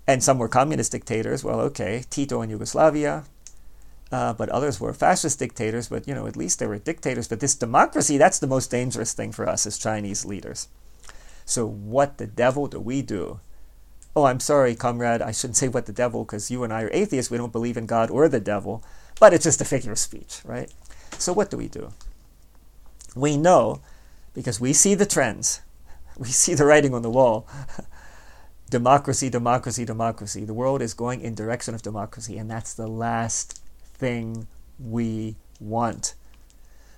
And some were communist dictators. Well, okay, Tito in Yugoslavia, uh, but others were fascist dictators. But you know, at least they were dictators. But this democracy—that's the most dangerous thing for us as Chinese leaders. So, what the devil do we do? Oh, I'm sorry, comrade. I shouldn't say what the devil because you and I are atheists. We don't believe in God or the devil. But it's just a figure of speech, right? So, what do we do? We know because we see the trends, we see the writing on the wall. democracy, democracy, democracy. The world is going in direction of democracy, and that's the last thing we want.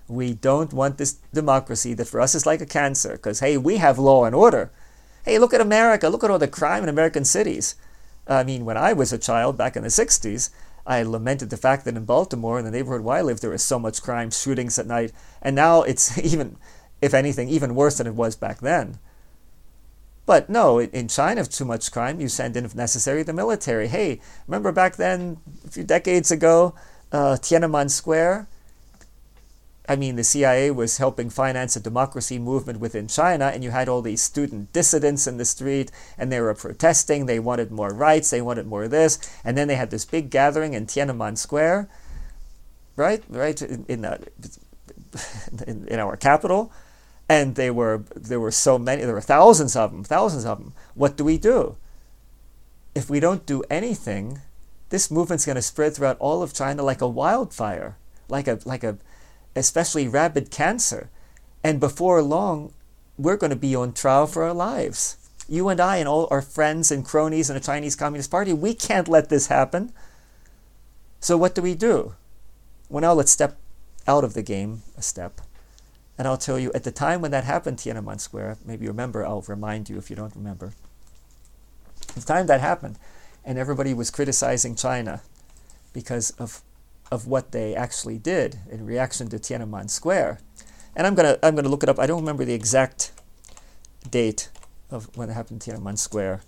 We don't want this democracy that for us is like a cancer because, hey, we have law and order. Hey, look at America. Look at all the crime in American cities. I mean, when I was a child back in the 60s, I lamented the fact that in Baltimore, in the neighborhood where I live, there was so much crime, shootings at night. And now it's even, if anything, even worse than it was back then. But no, in China, if too much crime, you send in, if necessary, the military. Hey, remember back then, a few decades ago, uh, Tiananmen Square? I mean, the CIA was helping finance a democracy movement within China, and you had all these student dissidents in the street, and they were protesting. They wanted more rights, they wanted more this, and then they had this big gathering in Tiananmen Square, right, right in in, the, uh, in, in our capital, and they were there were so many, there were thousands of them, thousands of them. What do we do? If we don't do anything, this movement's going to spread throughout all of China like a wildfire, like a like a especially rabid cancer. And before long, we're going to be on trial for our lives. You and I and all our friends and cronies in the Chinese Communist Party, we can't let this happen. So what do we do? Well, now let's step out of the game a step. And I'll tell you, at the time when that happened, Tiananmen Square, maybe you remember, I'll remind you if you don't remember. At the time that happened, and everybody was criticizing China because of of what they actually did in reaction to Tiananmen Square. And I'm gonna I'm gonna look it up. I don't remember the exact date of when it happened in Tiananmen Square.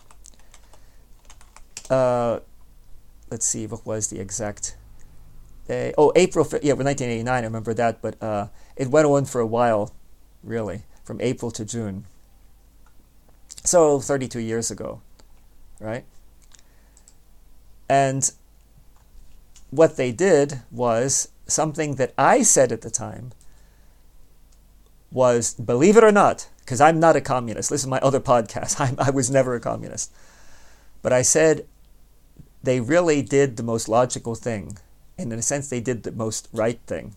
Uh, let's see what was the exact day. Oh, April. Yeah, 1989. I remember that, but uh, it went on for a while, really, from April to June. So 32 years ago, right? And what they did was something that I said at the time was believe it or not, because I'm not a communist. This is my other podcast. I'm, I was never a communist. But I said they really did the most logical thing. And in a sense, they did the most right thing.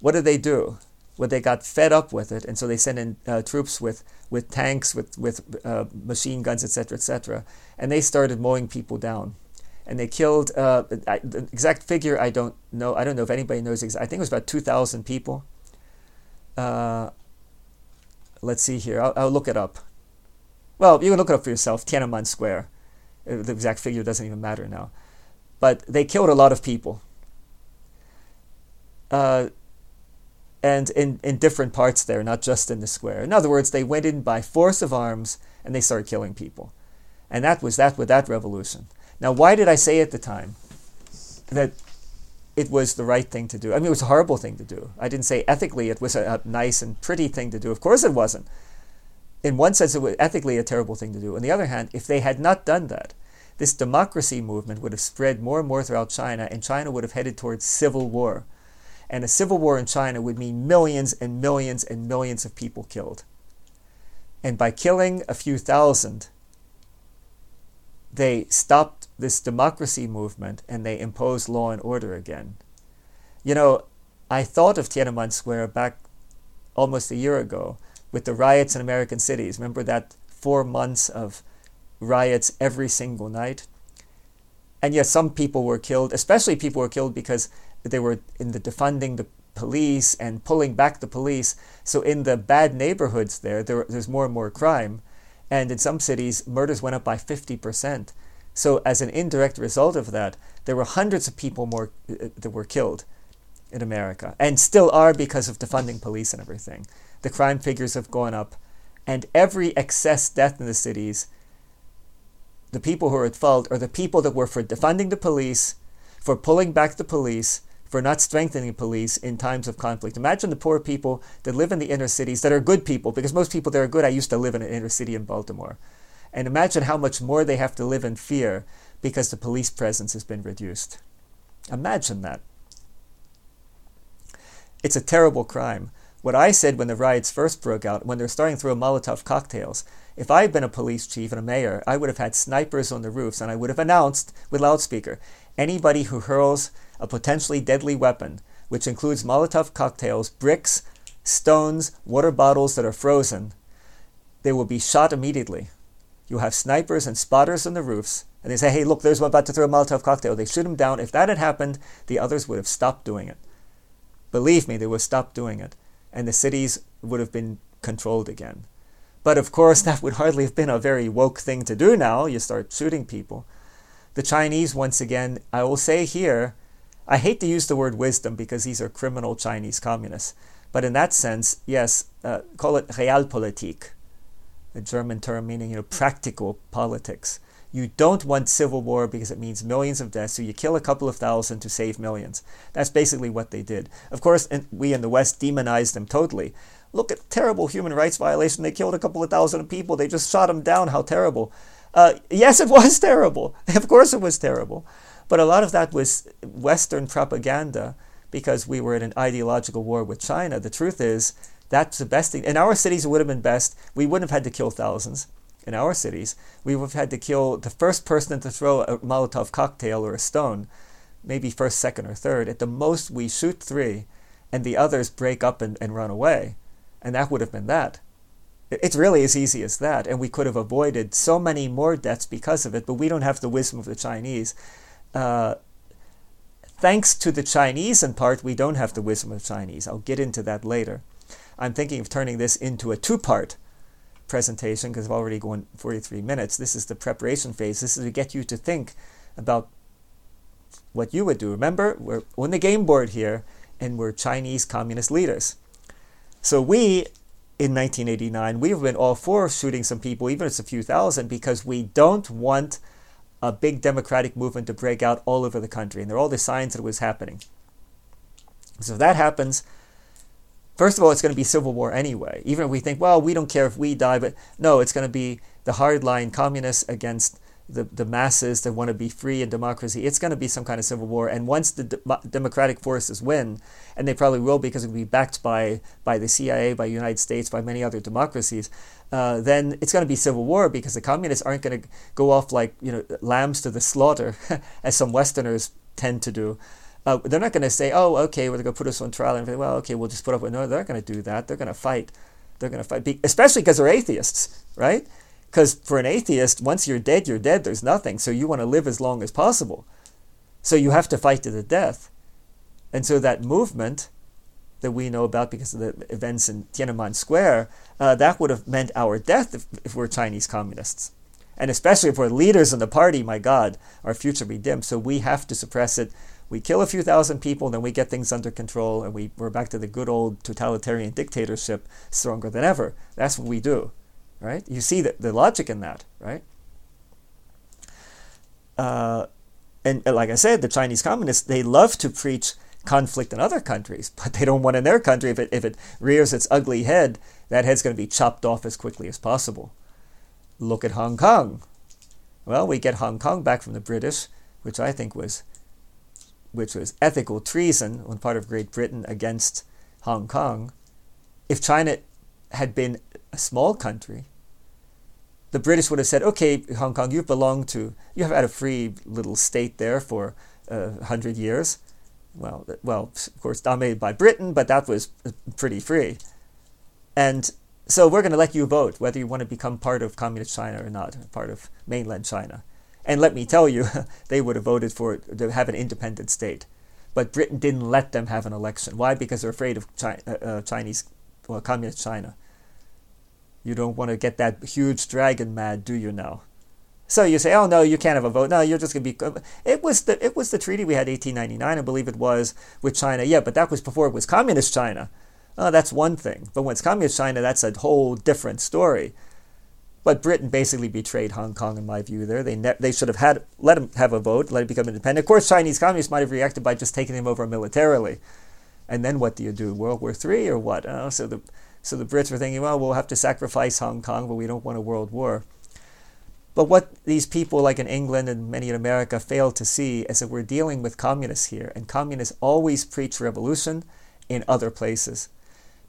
What did they do? Well, they got fed up with it, and so they sent in uh, troops with, with tanks, with, with uh, machine guns, etc., etc., and they started mowing people down and they killed uh, the exact figure I don't know. I don't know if anybody knows. Exa- I think it was about two thousand people. Uh, let's see here. I'll, I'll, look it up. Well, you can look it up for yourself. Tiananmen Square. Uh, the exact figure doesn't even matter now, but they killed a lot of people. Uh, and in, in different parts there, not just in the square. In other words, they went in by force of arms and they started killing people. And that was that with that revolution. Now, why did I say at the time that it was the right thing to do? I mean, it was a horrible thing to do. I didn't say ethically it was a, a nice and pretty thing to do. Of course it wasn't. In one sense, it was ethically a terrible thing to do. On the other hand, if they had not done that, this democracy movement would have spread more and more throughout China, and China would have headed towards civil war and a civil war in China would mean millions and millions and millions of people killed. And by killing a few thousand, they stopped this democracy movement and they imposed law and order again. You know, I thought of Tiananmen Square back almost a year ago with the riots in American cities. Remember that four months of riots every single night? And yes, some people were killed, especially people were killed because they were in the defunding the police and pulling back the police. So in the bad neighborhoods there, there there's more and more crime, and in some cities murders went up by fifty percent. So as an indirect result of that, there were hundreds of people more uh, that were killed in America, and still are because of defunding police and everything. The crime figures have gone up, and every excess death in the cities, the people who are at fault are the people that were for defunding the police, for pulling back the police, for not strengthening police in times of conflict. Imagine the poor people that live in the inner cities that are good people, because most people there are good. I used to live in an inner city in Baltimore. And imagine how much more they have to live in fear because the police presence has been reduced. Imagine that. It's a terrible crime. What I said when the riots first broke out, when they're starting throw Molotov cocktails, if I had been a police chief and a mayor, I would have had snipers on the roofs and I would have announced with loudspeaker anybody who hurls a potentially deadly weapon, which includes Molotov cocktails, bricks, stones, water bottles that are frozen, they will be shot immediately. You have snipers and spotters on the roofs, and they say, hey, look, there's one about to throw a Molotov cocktail. They shoot him down. If that had happened, the others would have stopped doing it. Believe me, they would have stopped doing it, and the cities would have been controlled again. But of course, that would hardly have been a very woke thing to do now. You start shooting people. The Chinese, once again, I will say here, I hate to use the word wisdom because these are criminal Chinese communists. But in that sense, yes, uh, call it realpolitik, the German term meaning you know practical politics. You don't want civil war because it means millions of deaths, so you kill a couple of thousand to save millions. That's basically what they did. Of course, we in the West demonized them totally. Look at terrible human rights violation. They killed a couple of thousand people. They just shot them down. How terrible! Uh, yes, it was terrible. Of course, it was terrible. But a lot of that was Western propaganda because we were in an ideological war with China. The truth is, that's the best thing. In our cities, it would have been best. We wouldn't have had to kill thousands. In our cities, we would have had to kill the first person to throw a Molotov cocktail or a stone, maybe first, second, or third. At the most, we shoot three, and the others break up and, and run away. And that would have been that. It's really as easy as that. And we could have avoided so many more deaths because of it, but we don't have the wisdom of the Chinese. Uh, thanks to the Chinese, in part, we don't have the wisdom of Chinese. I'll get into that later. I'm thinking of turning this into a two part presentation because I've already gone 43 minutes. This is the preparation phase. This is to get you to think about what you would do. Remember, we're on the game board here and we're Chinese communist leaders. So we, in 1989, we've been all for shooting some people, even if it's a few thousand, because we don't want a big democratic movement to break out all over the country. And there are all the signs that it was happening. So if that happens, first of all, it's going to be civil war anyway. Even if we think, well, we don't care if we die, but no, it's going to be the hardline communists against the, the masses that want to be free and democracy. It's going to be some kind of civil war. And once the de- democratic forces win, and they probably will because it will be backed by, by the CIA, by the United States, by many other democracies, uh, then it's going to be civil war because the communists aren't going to go off like you know lambs to the slaughter, as some Westerners tend to do. Uh, they're not going to say, "Oh, okay, we're going to put us on trial," and say, well, okay, we'll just put up with. No, they're not going to do that. They're going to fight. They're going to fight, especially because they're atheists, right? Because for an atheist, once you're dead, you're dead. There's nothing. So you want to live as long as possible. So you have to fight to the death. And so that movement that we know about because of the events in Tiananmen Square, uh, that would have meant our death if, if we're Chinese communists. And especially if we're leaders in the party, my God, our future be dim. So we have to suppress it We kill a few thousand people, then we get things under control, and we, we're back to the good old totalitarian dictatorship, stronger than ever. That's what we do, right? You see the, the logic in that, right? Uh, and like I said, the Chinese communists, they love to preach conflict in other countries, but they don't want in their country, if it, if it rears its ugly head, that head's going to be chopped off as quickly as possible. Look at Hong Kong. Well, we get Hong Kong back from the British, which I think was which was ethical treason on part of Great Britain against Hong Kong, if China had been a small country, the British would have said, okay, Hong Kong, you've belonged to, you have had a free little state there for uh, hundred years. Well, well, of course, dominated by Britain, but that was pretty free. And so we're going to let you vote whether you want to become part of communist China or not, part of mainland China. And let me tell you, they would have voted for it to have an independent state. But Britain didn't let them have an election. Why? Because they're afraid of China, uh, uh, Chinese, well, communist China. You don't want to get that huge dragon mad, do you now? So you say, oh no, you can't have a vote. No, you're just going to be. It was the it was the treaty we had 1899, I believe it was with China. Yeah, but that was before it was communist China. Oh, that's one thing. But when it's communist China, that's a whole different story. But Britain basically betrayed Hong Kong, in my view. There, they ne- they should have had let him have a vote, let it become independent. Of course, Chinese communists might have reacted by just taking him over militarily, and then what do you do? World War Three or what? Oh, so the so the Brits were thinking, well, we'll have to sacrifice Hong Kong, but we don't want a world war. But what these people, like in England and many in America, fail to see is that we're dealing with communists here, and communists always preach revolution in other places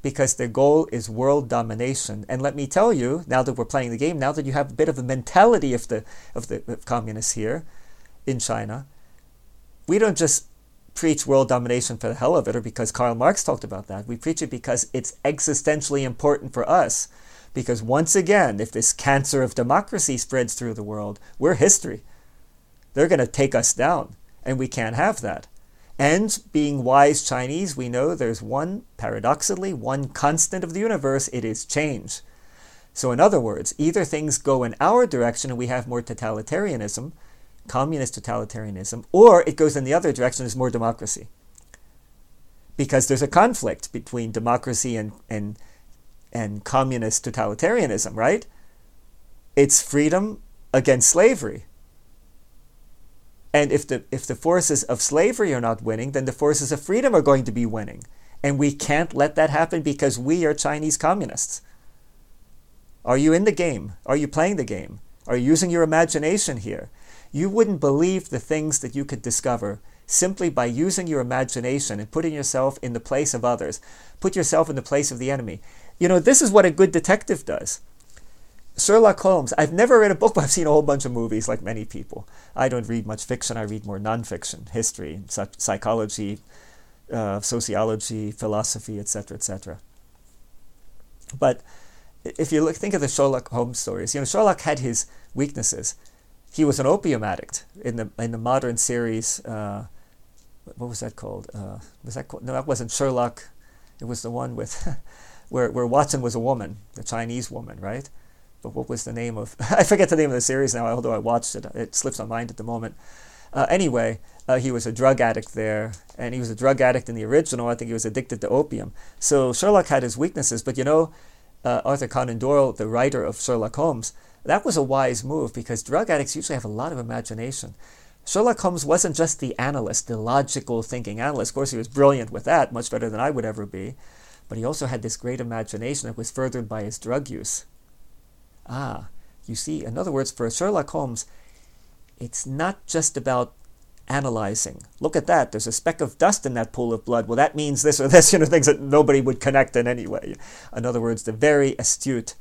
because their goal is world domination. And let me tell you, now that we're playing the game, now that you have a bit of the mentality of the of the of communists here in China, we don't just preach world domination for the hell of it or because Karl Marx talked about that. We preach it because it's existentially important for us. Because once again, if this cancer of democracy spreads through the world, we're history. They're going to take us down, and we can't have that. And being wise Chinese, we know there's one, paradoxically, one constant of the universe it is change. So, in other words, either things go in our direction and we have more totalitarianism, communist totalitarianism, or it goes in the other direction, there's more democracy. Because there's a conflict between democracy and, and, and communist totalitarianism, right? It's freedom against slavery. And if the if the forces of slavery are not winning, then the forces of freedom are going to be winning. And we can't let that happen because we are Chinese communists. Are you in the game? Are you playing the game? Are you using your imagination here? You wouldn't believe the things that you could discover simply by using your imagination and putting yourself in the place of others. Put yourself in the place of the enemy. You know, this is what a good detective does. Sherlock Holmes, I've never read a book, but I've seen a whole bunch of movies like many people. I don't read much fiction, I read more nonfiction, history, psychology, uh, sociology, philosophy, etc., etc. But if you look, think of the Sherlock Holmes stories, you know, Sherlock had his weaknesses. He was an opium addict in the in the modern series. Uh, what was that called? Uh, was that called? No, that wasn't Sherlock. It was the one with where where Watson was a woman, a Chinese woman, right? But what was the name of? I forget the name of the series now. Although I watched it, it slips my mind at the moment. Uh, anyway, uh, he was a drug addict there, and he was a drug addict in the original. I think he was addicted to opium. So Sherlock had his weaknesses, but you know, uh, Arthur Conan Doyle, the writer of Sherlock Holmes, that was a wise move because drug addicts usually have a lot of imagination. Sherlock Holmes wasn't just the analyst, the logical thinking analyst. Of course, he was brilliant with that, much better than I would ever be. But he also had this great imagination that was furthered by his drug use. Ah, you see, in other words, for Sherlock Holmes, it's not just about analyzing. Look at that. There's a speck of dust in that pool of blood. Well, that means this or this, you know, things that nobody would connect in any way. In other words, the very astute,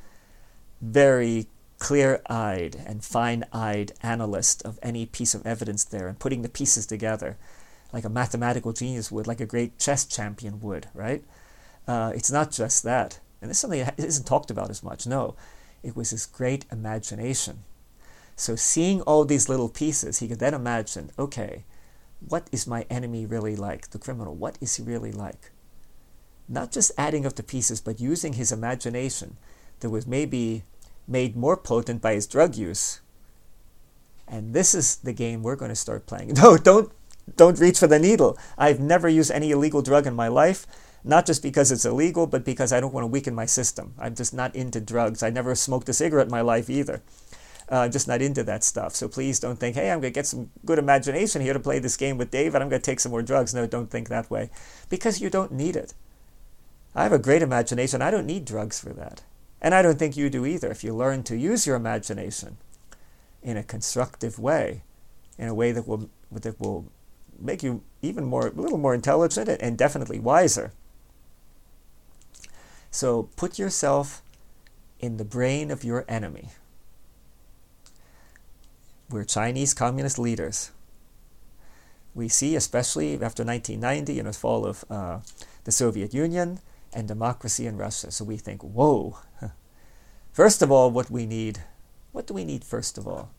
very clear eyed and fine eyed analyst of any piece of evidence there and putting the pieces together like a mathematical genius would, like a great chess champion would, right? Uh, it's not just that. And this is something that isn't talked about as much. No, it was his great imagination. So, seeing all these little pieces, he could then imagine okay, what is my enemy really like? The criminal, what is he really like? Not just adding up the pieces, but using his imagination that was maybe made more potent by his drug use. And this is the game we're going to start playing. No, don't don't reach for the needle. I've never used any illegal drug in my life, not just because it's illegal, but because I don't want to weaken my system. I'm just not into drugs. I never smoked a cigarette in my life either. Uh, I'm just not into that stuff. So please don't think, hey, I'm going to get some good imagination here to play this game with David. I'm going to take some more drugs. No, don't think that way. Because you don't need it. I have a great imagination. I don't need drugs for that. And I don't think you do either. If you learn to use your imagination in a constructive way, in a way that will that will make you even more a little more intelligent and definitely wiser. So put yourself in the brain of your enemy. We're Chinese communist leaders. We see, especially after 1990, you know, the fall of uh, the Soviet Union and democracy in Russia. So we think, whoa. First of all, what we need, what do we need first of all?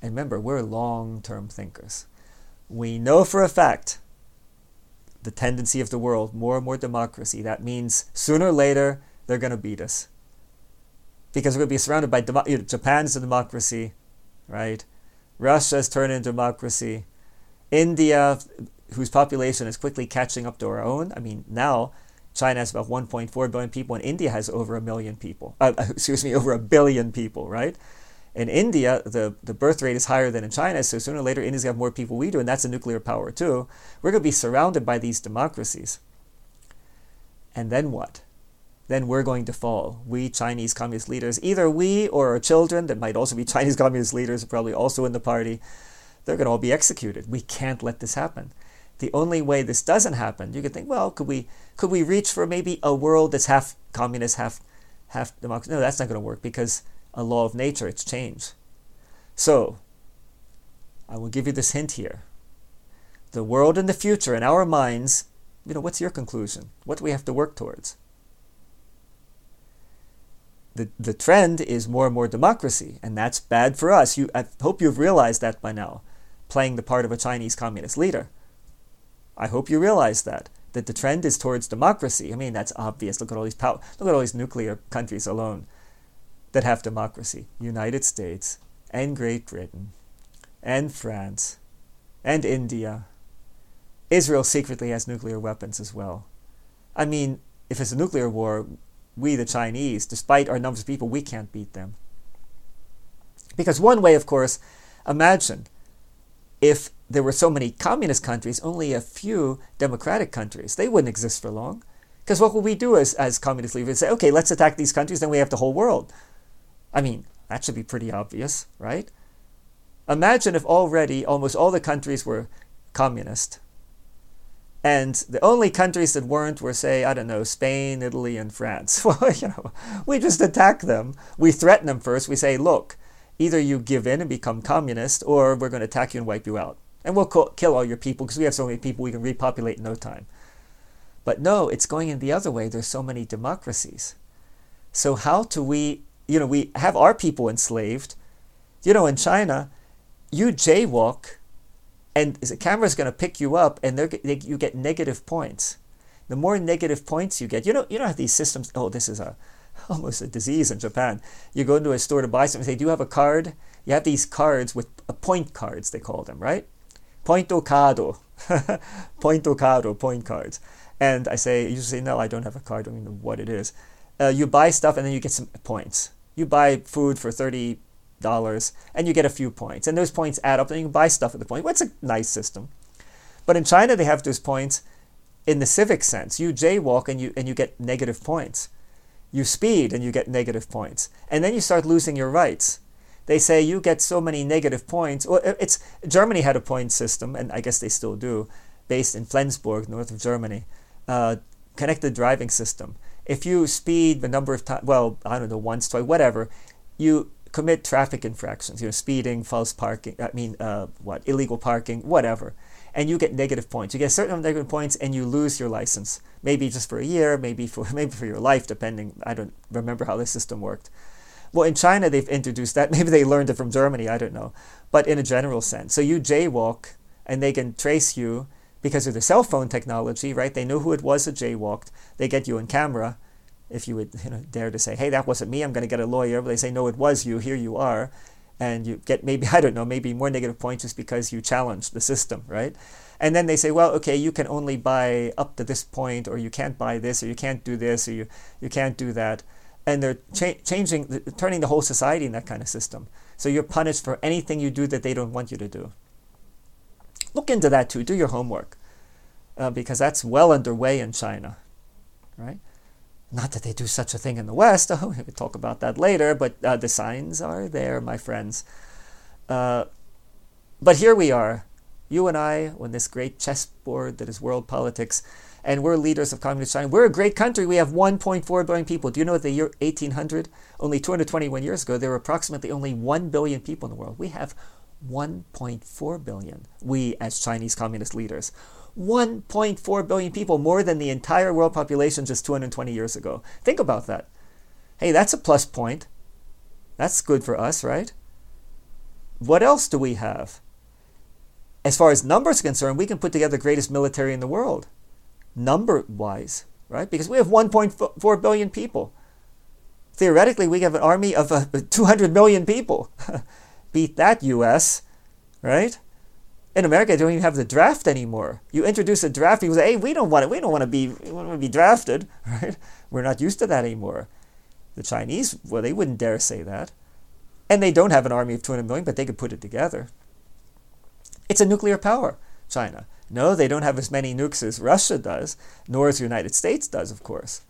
And remember, we're long term thinkers. We know for a fact the tendency of the world, more and more democracy. That means sooner or later, they're going to beat us. Because we're going to be surrounded by demo- Japan's a democracy, right? Russia's turned into democracy. India, whose population is quickly catching up to our own. I mean, now China has about 1.4 billion people, and India has over a million people. Uh, excuse me, over a billion people, right? In India, the, the birth rate is higher than in China, so sooner or later, India's got more people we do, and that's a nuclear power too. We're going to be surrounded by these democracies. And then what? Then we're going to fall. We Chinese communist leaders, either we or our children, that might also be Chinese communist leaders, probably also in the party, they're going to all be executed. We can't let this happen. The only way this doesn't happen, you could think, well, could we could we reach for maybe a world that's half communist, half half democracy? No, that's not going to work because a law of nature, it's change. So, I will give you this hint here. The world in the future, in our minds, you know, what's your conclusion? What do we have to work towards? The, the trend is more and more democracy, and that's bad for us. You, I hope you've realized that by now, playing the part of a Chinese communist leader. I hope you realize that that the trend is towards democracy. I mean, that's obvious. Look at all these power, look at all these nuclear countries alone that have democracy United States and Great Britain and France and India. Israel secretly has nuclear weapons as well. I mean, if it's a nuclear war, we, the Chinese, despite our numbers of people, we can't beat them. Because one way, of course, imagine if there were so many communist countries, only a few democratic countries. They wouldn't exist for long. Because what would we do as, as communist leaders? Say, okay, let's attack these countries, then we have the whole world. I mean, that should be pretty obvious, right? Imagine if already almost all the countries were communist. And the only countries that weren't were, say, I don't know, Spain, Italy, and France. Well, you know, we just attack them. We threaten them first. We say, look, either you give in and become communist, or we're going to attack you and wipe you out. And we'll kill all your people because we have so many people we can repopulate in no time. But no, it's going in the other way. There's so many democracies. So, how do we you know, we have our people enslaved. You know, in China, you jaywalk, and the camera's going to pick you up, and they, you get negative points. The more negative points you get, you know, you know how these systems. Oh, this is a almost a disease in Japan. You go into a store to buy something, They "Do have a card?" You have these cards with uh, point cards, they call them, right? Pointo cardo, pointo cardo, point cards. And I say, you say, "No, I don't have a card. I don't even know what it is." Uh, you buy stuff, and then you get some points you buy food for thirty dollars and you get a few points, and those points add up, and you can buy stuff at the point. Well, it's a nice system. But in China, they have those points in the civic sense. You jaywalk and you and you get negative points. You speed and you get negative points, and then you start losing your rights. They say you get so many negative points. Well, it's Germany had a point system, and I guess they still do, based in Flensburg, north of Germany, uh, connected driving system if you speed the number of times, well, I don't know, once, twice, whatever, you commit traffic infractions, you know, speeding, false parking, I mean, uh, what, illegal parking, whatever, and you get negative points. You get a certain number of negative points and you lose your license, maybe just for a year, maybe for maybe for your life, depending. I don't remember how the system worked. Well, in China, they've introduced that. Maybe they learned it from Germany, I don't know. But in a general sense. So you jaywalk and they can trace you because of the cell phone technology, right? They know who it was that jaywalked. They get you in camera. If you would you know, dare to say, hey, that wasn't me, I'm going to get a lawyer. But they say, no, it was you. Here you are. and you get maybe I don't know maybe more negative points just because you challenged the system, right? And then they say, well, okay, you can only buy up to this point, or you can't buy this, or you can't do this, or you you can't do that, and they're cha- changing, turning the whole society in that kind of system. So you're punished for anything you do that they don't want you to do. Look into that too. Do your homework, uh, because that's well underway in China, right? Not that they do such a thing in the West. Oh, we'll talk about that later. But uh, the signs are there, my friends. Uh, but here we are, you and I, on this great chessboard that is world politics, and we're leaders of communist China. We're a great country. We have 1.4 billion people. Do you know the year 1800, only 221 years ago, there were approximately only 1 billion people in the world. We have 1.4 billion, we as Chinese communist leaders. 1.4 billion people, more than the entire world population just 220 years ago. Think about that. Hey, that's a plus point. That's good for us, right? What else do we have? As far as numbers are concerned, we can put together the greatest military in the world, number wise, right? Because we have 1.4 billion people. Theoretically, we have an army of uh, 200 million people. Beat that, US, right? In America, they don't even have the draft anymore. You introduce a draft, people say, "Hey, we don't want it. We don't want to be. We want to be drafted, right? We're not used to that anymore." The Chinese, well, they wouldn't dare say that, and they don't have an army of 200 million, but they could put it together. It's a nuclear power, China. No, they don't have as many nukes as Russia does, nor as the United States does, of course.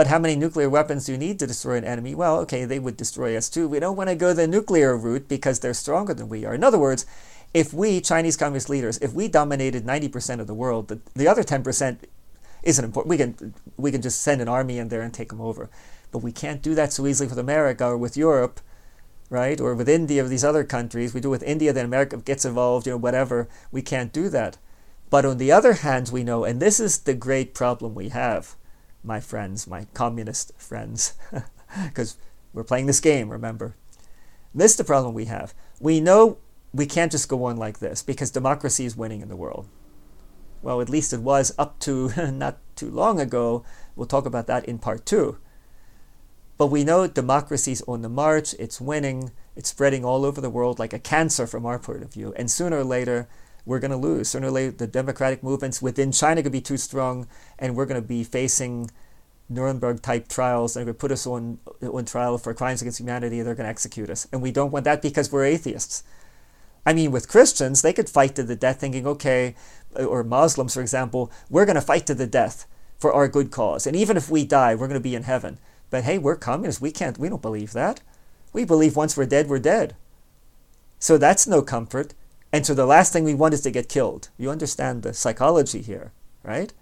But how many nuclear weapons do you need to destroy an enemy? Well, okay, they would destroy us too. We don't want to go the nuclear route because they're stronger than we are. In other words, if we, Chinese communist leaders, if we dominated 90% of the world, the, the other 10% isn't important. We can, we can just send an army in there and take them over. But we can't do that so easily with America or with Europe, right? Or with India or these other countries. We do with India, then America gets involved, you know, whatever. We can't do that. But on the other hand, we know, and this is the great problem we have, my friends, my communist friends, because we're playing this game, remember? This is the problem we have. We know we can't just go on like this because democracy is winning in the world. Well, at least it was up to not too long ago. We'll talk about that in part two. But we know democracy's on the march, it's winning, it's spreading all over the world like a cancer from our point of view. And sooner or later, we're going to lose. Sooner or later, the democratic movements within China could be too strong, and we're going to be facing Nuremberg type trials. They're going to put us on, on trial for crimes against humanity. And they're going to execute us. And we don't want that because we're atheists. I mean, with Christians, they could fight to the death thinking, okay, or Muslims, for example, we're going to fight to the death for our good cause. And even if we die, we're going to be in heaven. But hey, we're communists. We can't, we don't believe that. We believe once we're dead, we're dead. So that's no comfort. And so the last thing we want is to get killed. You understand the psychology here, right?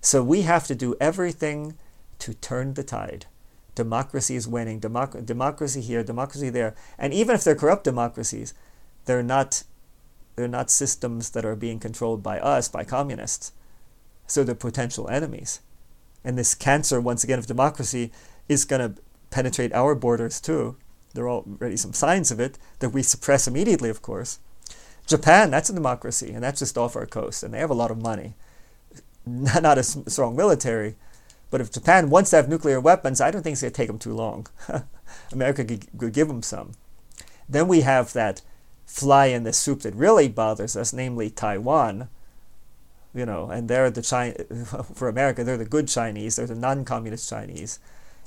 So we have to do everything to turn the tide. Democracy is winning. Democ- democracy here, democracy there. And even if they're corrupt democracies, they're not they're not systems that are being controlled by us, by communists. So they're potential enemies. And this cancer, once again, of democracy is going to penetrate our borders too. There are already some signs of it that we suppress immediately, of course. Japan, that's a democracy, and that's just off our coast, and they have a lot of money. Not a strong military, but if Japan wants to have nuclear weapons, I don't think it's going to take them too long. America could give them some. Then we have that fly in the soup that really bothers us, namely Taiwan. You know, and they're the China for America. They're the good Chinese. They're the non-communist Chinese,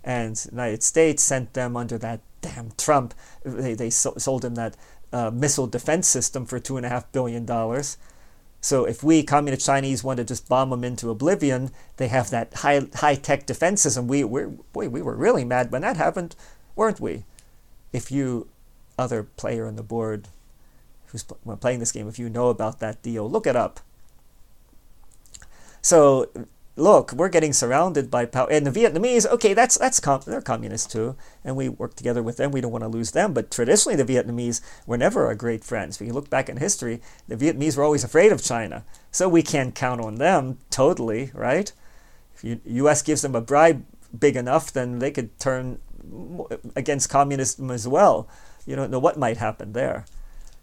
and the United States sent them under that damn Trump. They they sold them that uh, missile defense system for two and a half billion dollars. So if we communist Chinese want to just bomb them into oblivion, they have that high high tech defense system. We we boy we were really mad when that happened, weren't we? If you other player on the board who's playing this game, if you know about that deal, look it up. So, look, we're getting surrounded by power, and the Vietnamese. Okay, that's that's com- they're communists too, and we work together with them. We don't want to lose them. But traditionally, the Vietnamese were never our great friends. If you look back in history, the Vietnamese were always afraid of China, so we can't count on them totally, right? If U.S. gives them a bribe big enough, then they could turn against communism as well. You don't know what might happen there.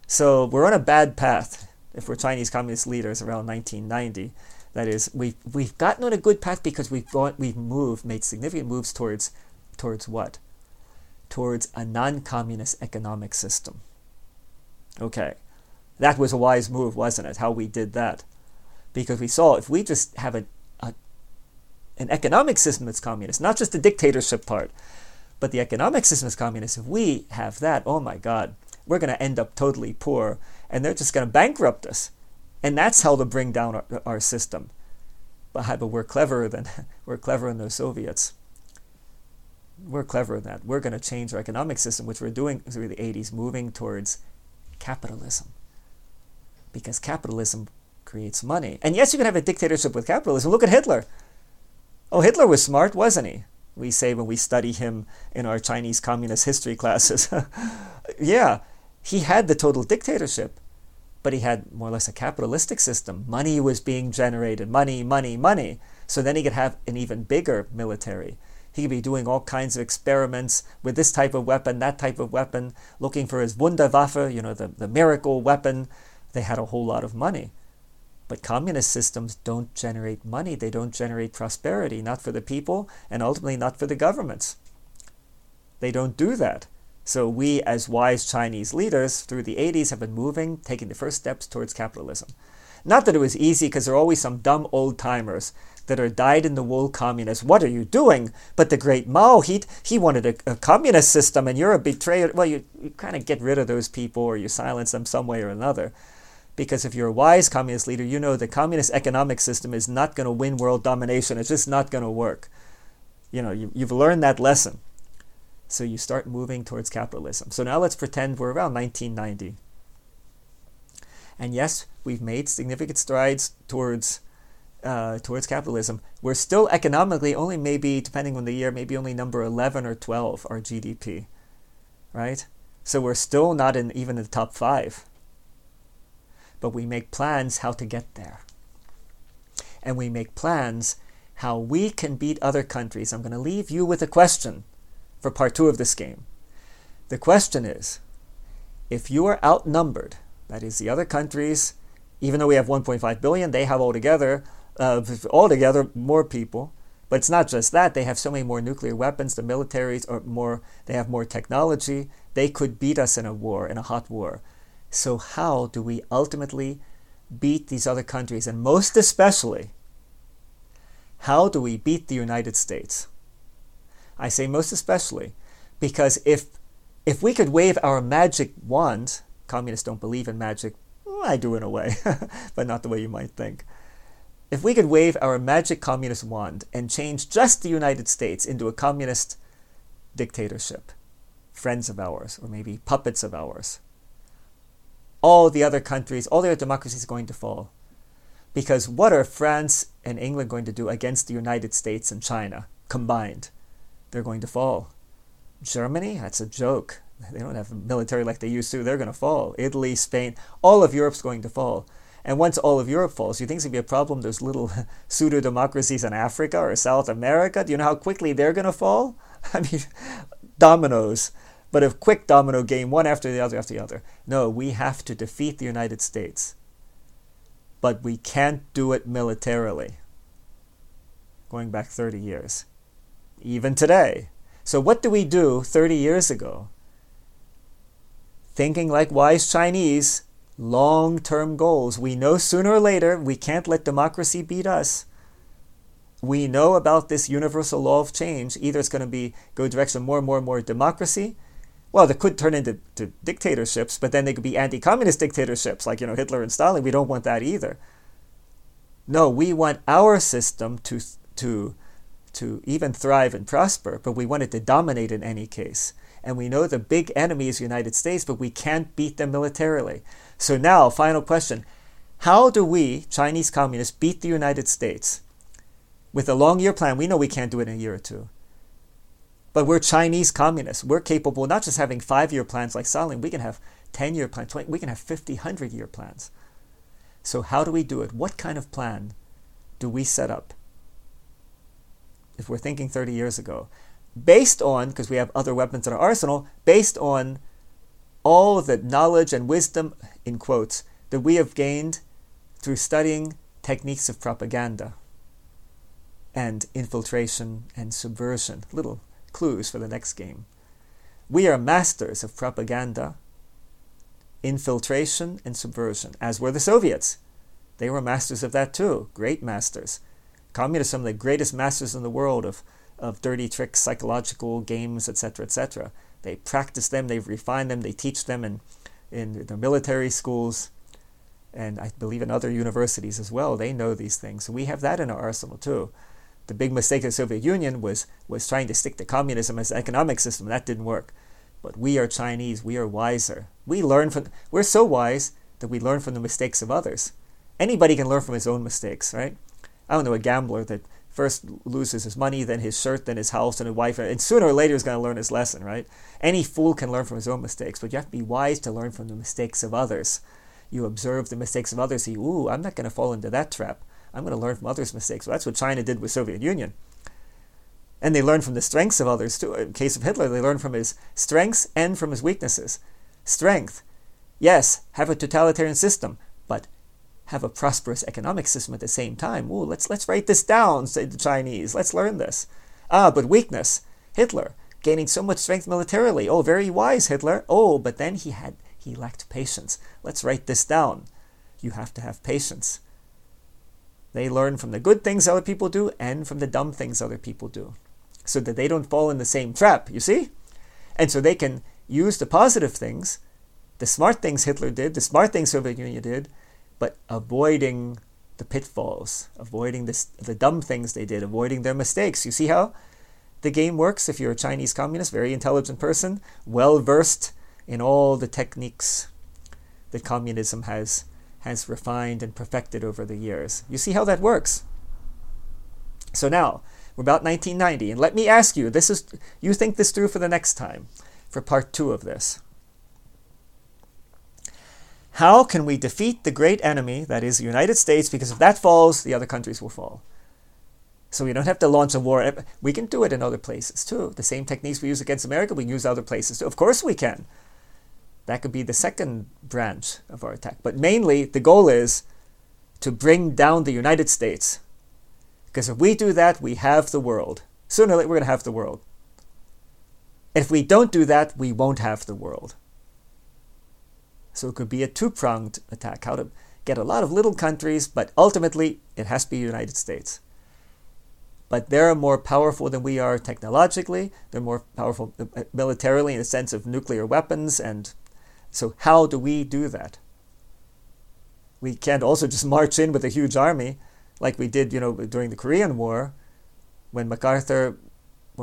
So we're on a bad path if we're Chinese communist leaders around 1990. That is, we've, we've gotten on a good path because we've gone, we've moved, made significant moves towards, towards what? towards a non communist economic system. Okay, that was a wise move, wasn't it? How we did that. Because we saw if we just have a, a an economic system that's communist, not just the dictatorship part, but the economic system is communist. If we have that, oh my God, we're going to end up totally poor and they're just going to bankrupt us. And that's how to bring down our, our system. But, but we're cleverer than we're cleverer than those Soviets. We're cleverer than that. We're going to change our economic system, which we're doing through the 80s, moving towards capitalism. Because capitalism creates money. And yes, you can have a dictatorship with capitalism. Look at Hitler. Oh, Hitler was smart, wasn't he? We say when we study him in our Chinese communist history classes. yeah, he had the total dictatorship, but he had more or less a capitalistic system. Money was being generated, money, money, money. So then he could have an even bigger military. He could be doing all kinds of experiments with this type of weapon, that type of weapon, looking for his Wunderwaffe, you know, the, the miracle weapon. They had a whole lot of money. But communist systems don't generate money, they don't generate prosperity, not for the people, and ultimately not for the governments. They don't do that. So we, as wise Chinese leaders through the 80s, have been moving, taking the first steps towards capitalism. Not that it was easy, because there are always some dumb old timers that are dyed in the wool communists. What are you doing? But the great Mao, he, he wanted a, a communist system, and you're a betrayer. Well, you, you kind of get rid of those people or you silence them some way or another. Because if you're a wise communist leader, you know the communist economic system is not going to win world domination. It's just not going to work. You know, you, you've learned that lesson. So you start moving towards capitalism. So now let's pretend we're around 1990. And yes, we've made significant strides towards uh, towards capitalism. We're still economically only maybe, depending on the year, maybe only number 11 or 12 our GDP, right? So we're still not in even in the top five. But we make plans how to get there. And we make plans how we can beat other countries. I'm going to leave you with a question for part two of this game. The question is if you are outnumbered, that is, the other countries, even though we have 1.5 billion, they have altogether, uh, altogether more people. But it's not just that; they have so many more nuclear weapons. The militaries are more; they have more technology. They could beat us in a war, in a hot war. So how do we ultimately beat these other countries, and most especially, how do we beat the United States? I say most especially because if if we could wave our magic wand, communists don't believe in magic. I do in a way, but not the way you might think. If we could wave our magic communist wand and change just the United States into a communist dictatorship, friends of ours, or maybe puppets of ours, all the other countries, all the other democracies are going to fall. Because what are France and England going to do against the United States and China combined? They're going to fall. Germany, that's a joke. They don't have a military like they used to. They're going to fall. Italy, Spain, all of Europe's going to fall. And once all of Europe falls, you think it's going to be a problem? Those little pseudo democracies in Africa or South America, do you know how quickly they're going to fall? I mean, dominoes, but a quick domino game, one after the other after the other. No, we have to defeat the United States. But we can't do it militarily. Going back 30 years even today. So, what do we do 30 years ago? Thinking like wise Chinese, long term goals. We know sooner or later we can't let democracy beat us. We know about this universal law of change. Either it's going to be go direction more and more and more democracy. Well, they could turn into dictatorships, but then they could be anti-communist dictatorships, like you know Hitler and Stalin. We don't want that either. No, we want our system to to to even thrive and prosper, but we want it to dominate in any case. And we know the big enemy is the United States, but we can't beat them militarily. So now, final question. How do we, Chinese communists, beat the United States? With a long year plan, we know we can't do it in a year or two. But we're Chinese communists. We're capable not just having five year plans like Stalin, we can have 10 year plans, 20, we can have 50, 100 year plans. So, how do we do it? What kind of plan do we set up? If we're thinking 30 years ago, based on, because we have other weapons in our arsenal, based on all the knowledge and wisdom, in quotes, that we have gained through studying techniques of propaganda and infiltration and subversion. Little clues for the next game. We are masters of propaganda, infiltration, and subversion, as were the Soviets. They were masters of that too, great masters. Communists, some of the greatest masters in the world of, of dirty tricks, psychological games, etc., etc. They practice them, they refine them, they teach them in, in the military schools, and I believe in other universities as well. They know these things. We have that in our arsenal too. The big mistake of the Soviet Union was, was trying to stick to communism as an economic system. That didn't work. But we are Chinese. We are wiser. We learn from. We're so wise that we learn from the mistakes of others. Anybody can learn from his own mistakes, right? I don't know a gambler that first loses his money, then his shirt, then his house, and his wife, and sooner or later is going to learn his lesson, right? Any fool can learn from his own mistakes, but you have to be wise to learn from the mistakes of others. You observe the mistakes of others, see, ooh, I'm not going to fall into that trap. I'm going to learn from others' mistakes. Well, that's what China did with Soviet Union. And they learned from the strengths of others too. In case of Hitler, they learned from his strengths and from his weaknesses. Strength, yes, have a totalitarian system, but have a prosperous economic system at the same time. Ooh, let's let's write this down, say the Chinese. Let's learn this. Ah, but weakness, Hitler gaining so much strength militarily. Oh, very wise Hitler. Oh, but then he had he lacked patience. Let's write this down. You have to have patience. They learn from the good things other people do and from the dumb things other people do so that they don't fall in the same trap, you see? And so they can use the positive things, the smart things Hitler did, the smart things Soviet Union did, but avoiding the pitfalls, avoiding this, the dumb things they did, avoiding their mistakes. You see how the game works if you're a Chinese communist, very intelligent person, well versed in all the techniques that communism has has refined and perfected over the years. You see how that works. So now, we're about 1990, and let me ask you, this is you think this through for the next time, for part 2 of this. How can we defeat the great enemy, that is the United States, because if that falls, the other countries will fall. So we don't have to launch a war. We can do it in other places too. The same techniques we use against America, we use other places too. Of course we can. That could be the second branch of our attack. But mainly, the goal is to bring down the United States. Because if we do that, we have the world. Sooner or later, we're going to have the world. If we don't do that, we won't have the world. So it could be a two pronged attack how to get a lot of little countries, but ultimately, it has to be the United States. But they're more powerful than we are technologically. They're more powerful uh, militarily in the sense of nuclear weapons and so, how do we do that? We can't also just march in with a huge army like we did, you know, during the Korean War when MacArthur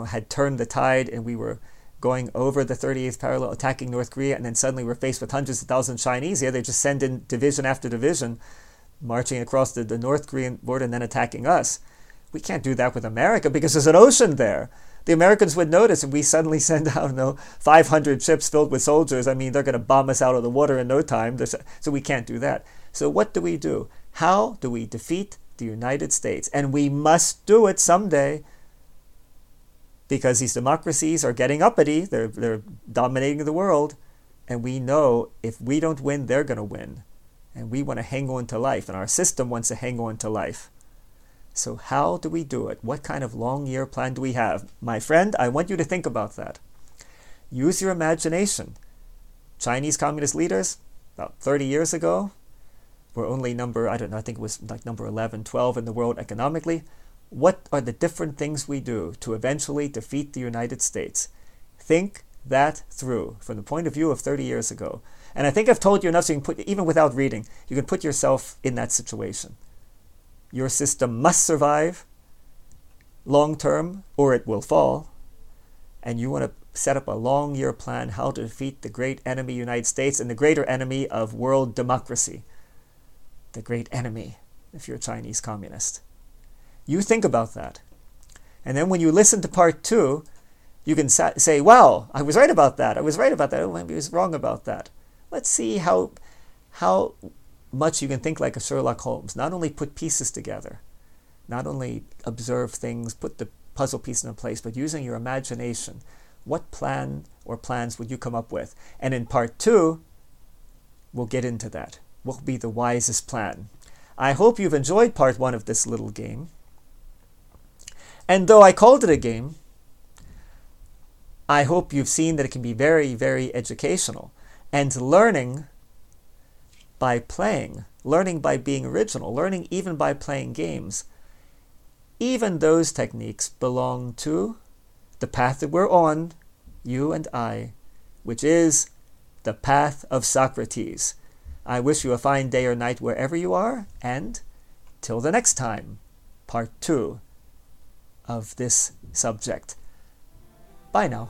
had turned the tide and we were going over the 38th parallel, attacking North Korea, and then suddenly we're faced with hundreds of thousands of Chinese. Yeah, they just send in division after division, marching across the, the North Korean border and then attacking us. We can't do that with America because there's an ocean there the Americans would notice if we suddenly send out, you know, 500 ships filled with soldiers. I mean, they're going to bomb us out of the water in no time. So we can't do that. So what do we do? How do we defeat the United States? And we must do it someday because these democracies are getting uppity. They're, they're dominating the world. And we know if we don't win, they're going to win. And we want to hang on to life. And our system wants to hang on to life. So, how do we do it? What kind of long year plan do we have? My friend, I want you to think about that. Use your imagination. Chinese communist leaders, about 30 years ago, were only number, I don't know, I think it was like number 11, 12 in the world economically. What are the different things we do to eventually defeat the United States? Think that through from the point of view of 30 years ago. And I think I've told you enough so you can put, even without reading, you can put yourself in that situation. Your system must survive long term or it will fall. And you want to set up a long year plan how to defeat the great enemy, United States, and the greater enemy of world democracy. The great enemy, if you're a Chinese communist. You think about that. And then when you listen to part two, you can say, wow, I was right about that. I was right about that. Oh, maybe I was wrong about that. Let's see how, how much you can think like a Sherlock Holmes. Not only put pieces together, not only observe things, put the puzzle piece in place, but using your imagination. What plan or plans would you come up with? And in part two, we'll get into that. What will be the wisest plan? I hope you've enjoyed part one of this little game. And though I called it a game, I hope you've seen that it can be very, very educational. And learning by playing, learning by being original, learning even by playing games, even those techniques belong to the path that we're on, you and I, which is the path of Socrates. I wish you a fine day or night wherever you are, and till the next time, part two of this subject. Bye now.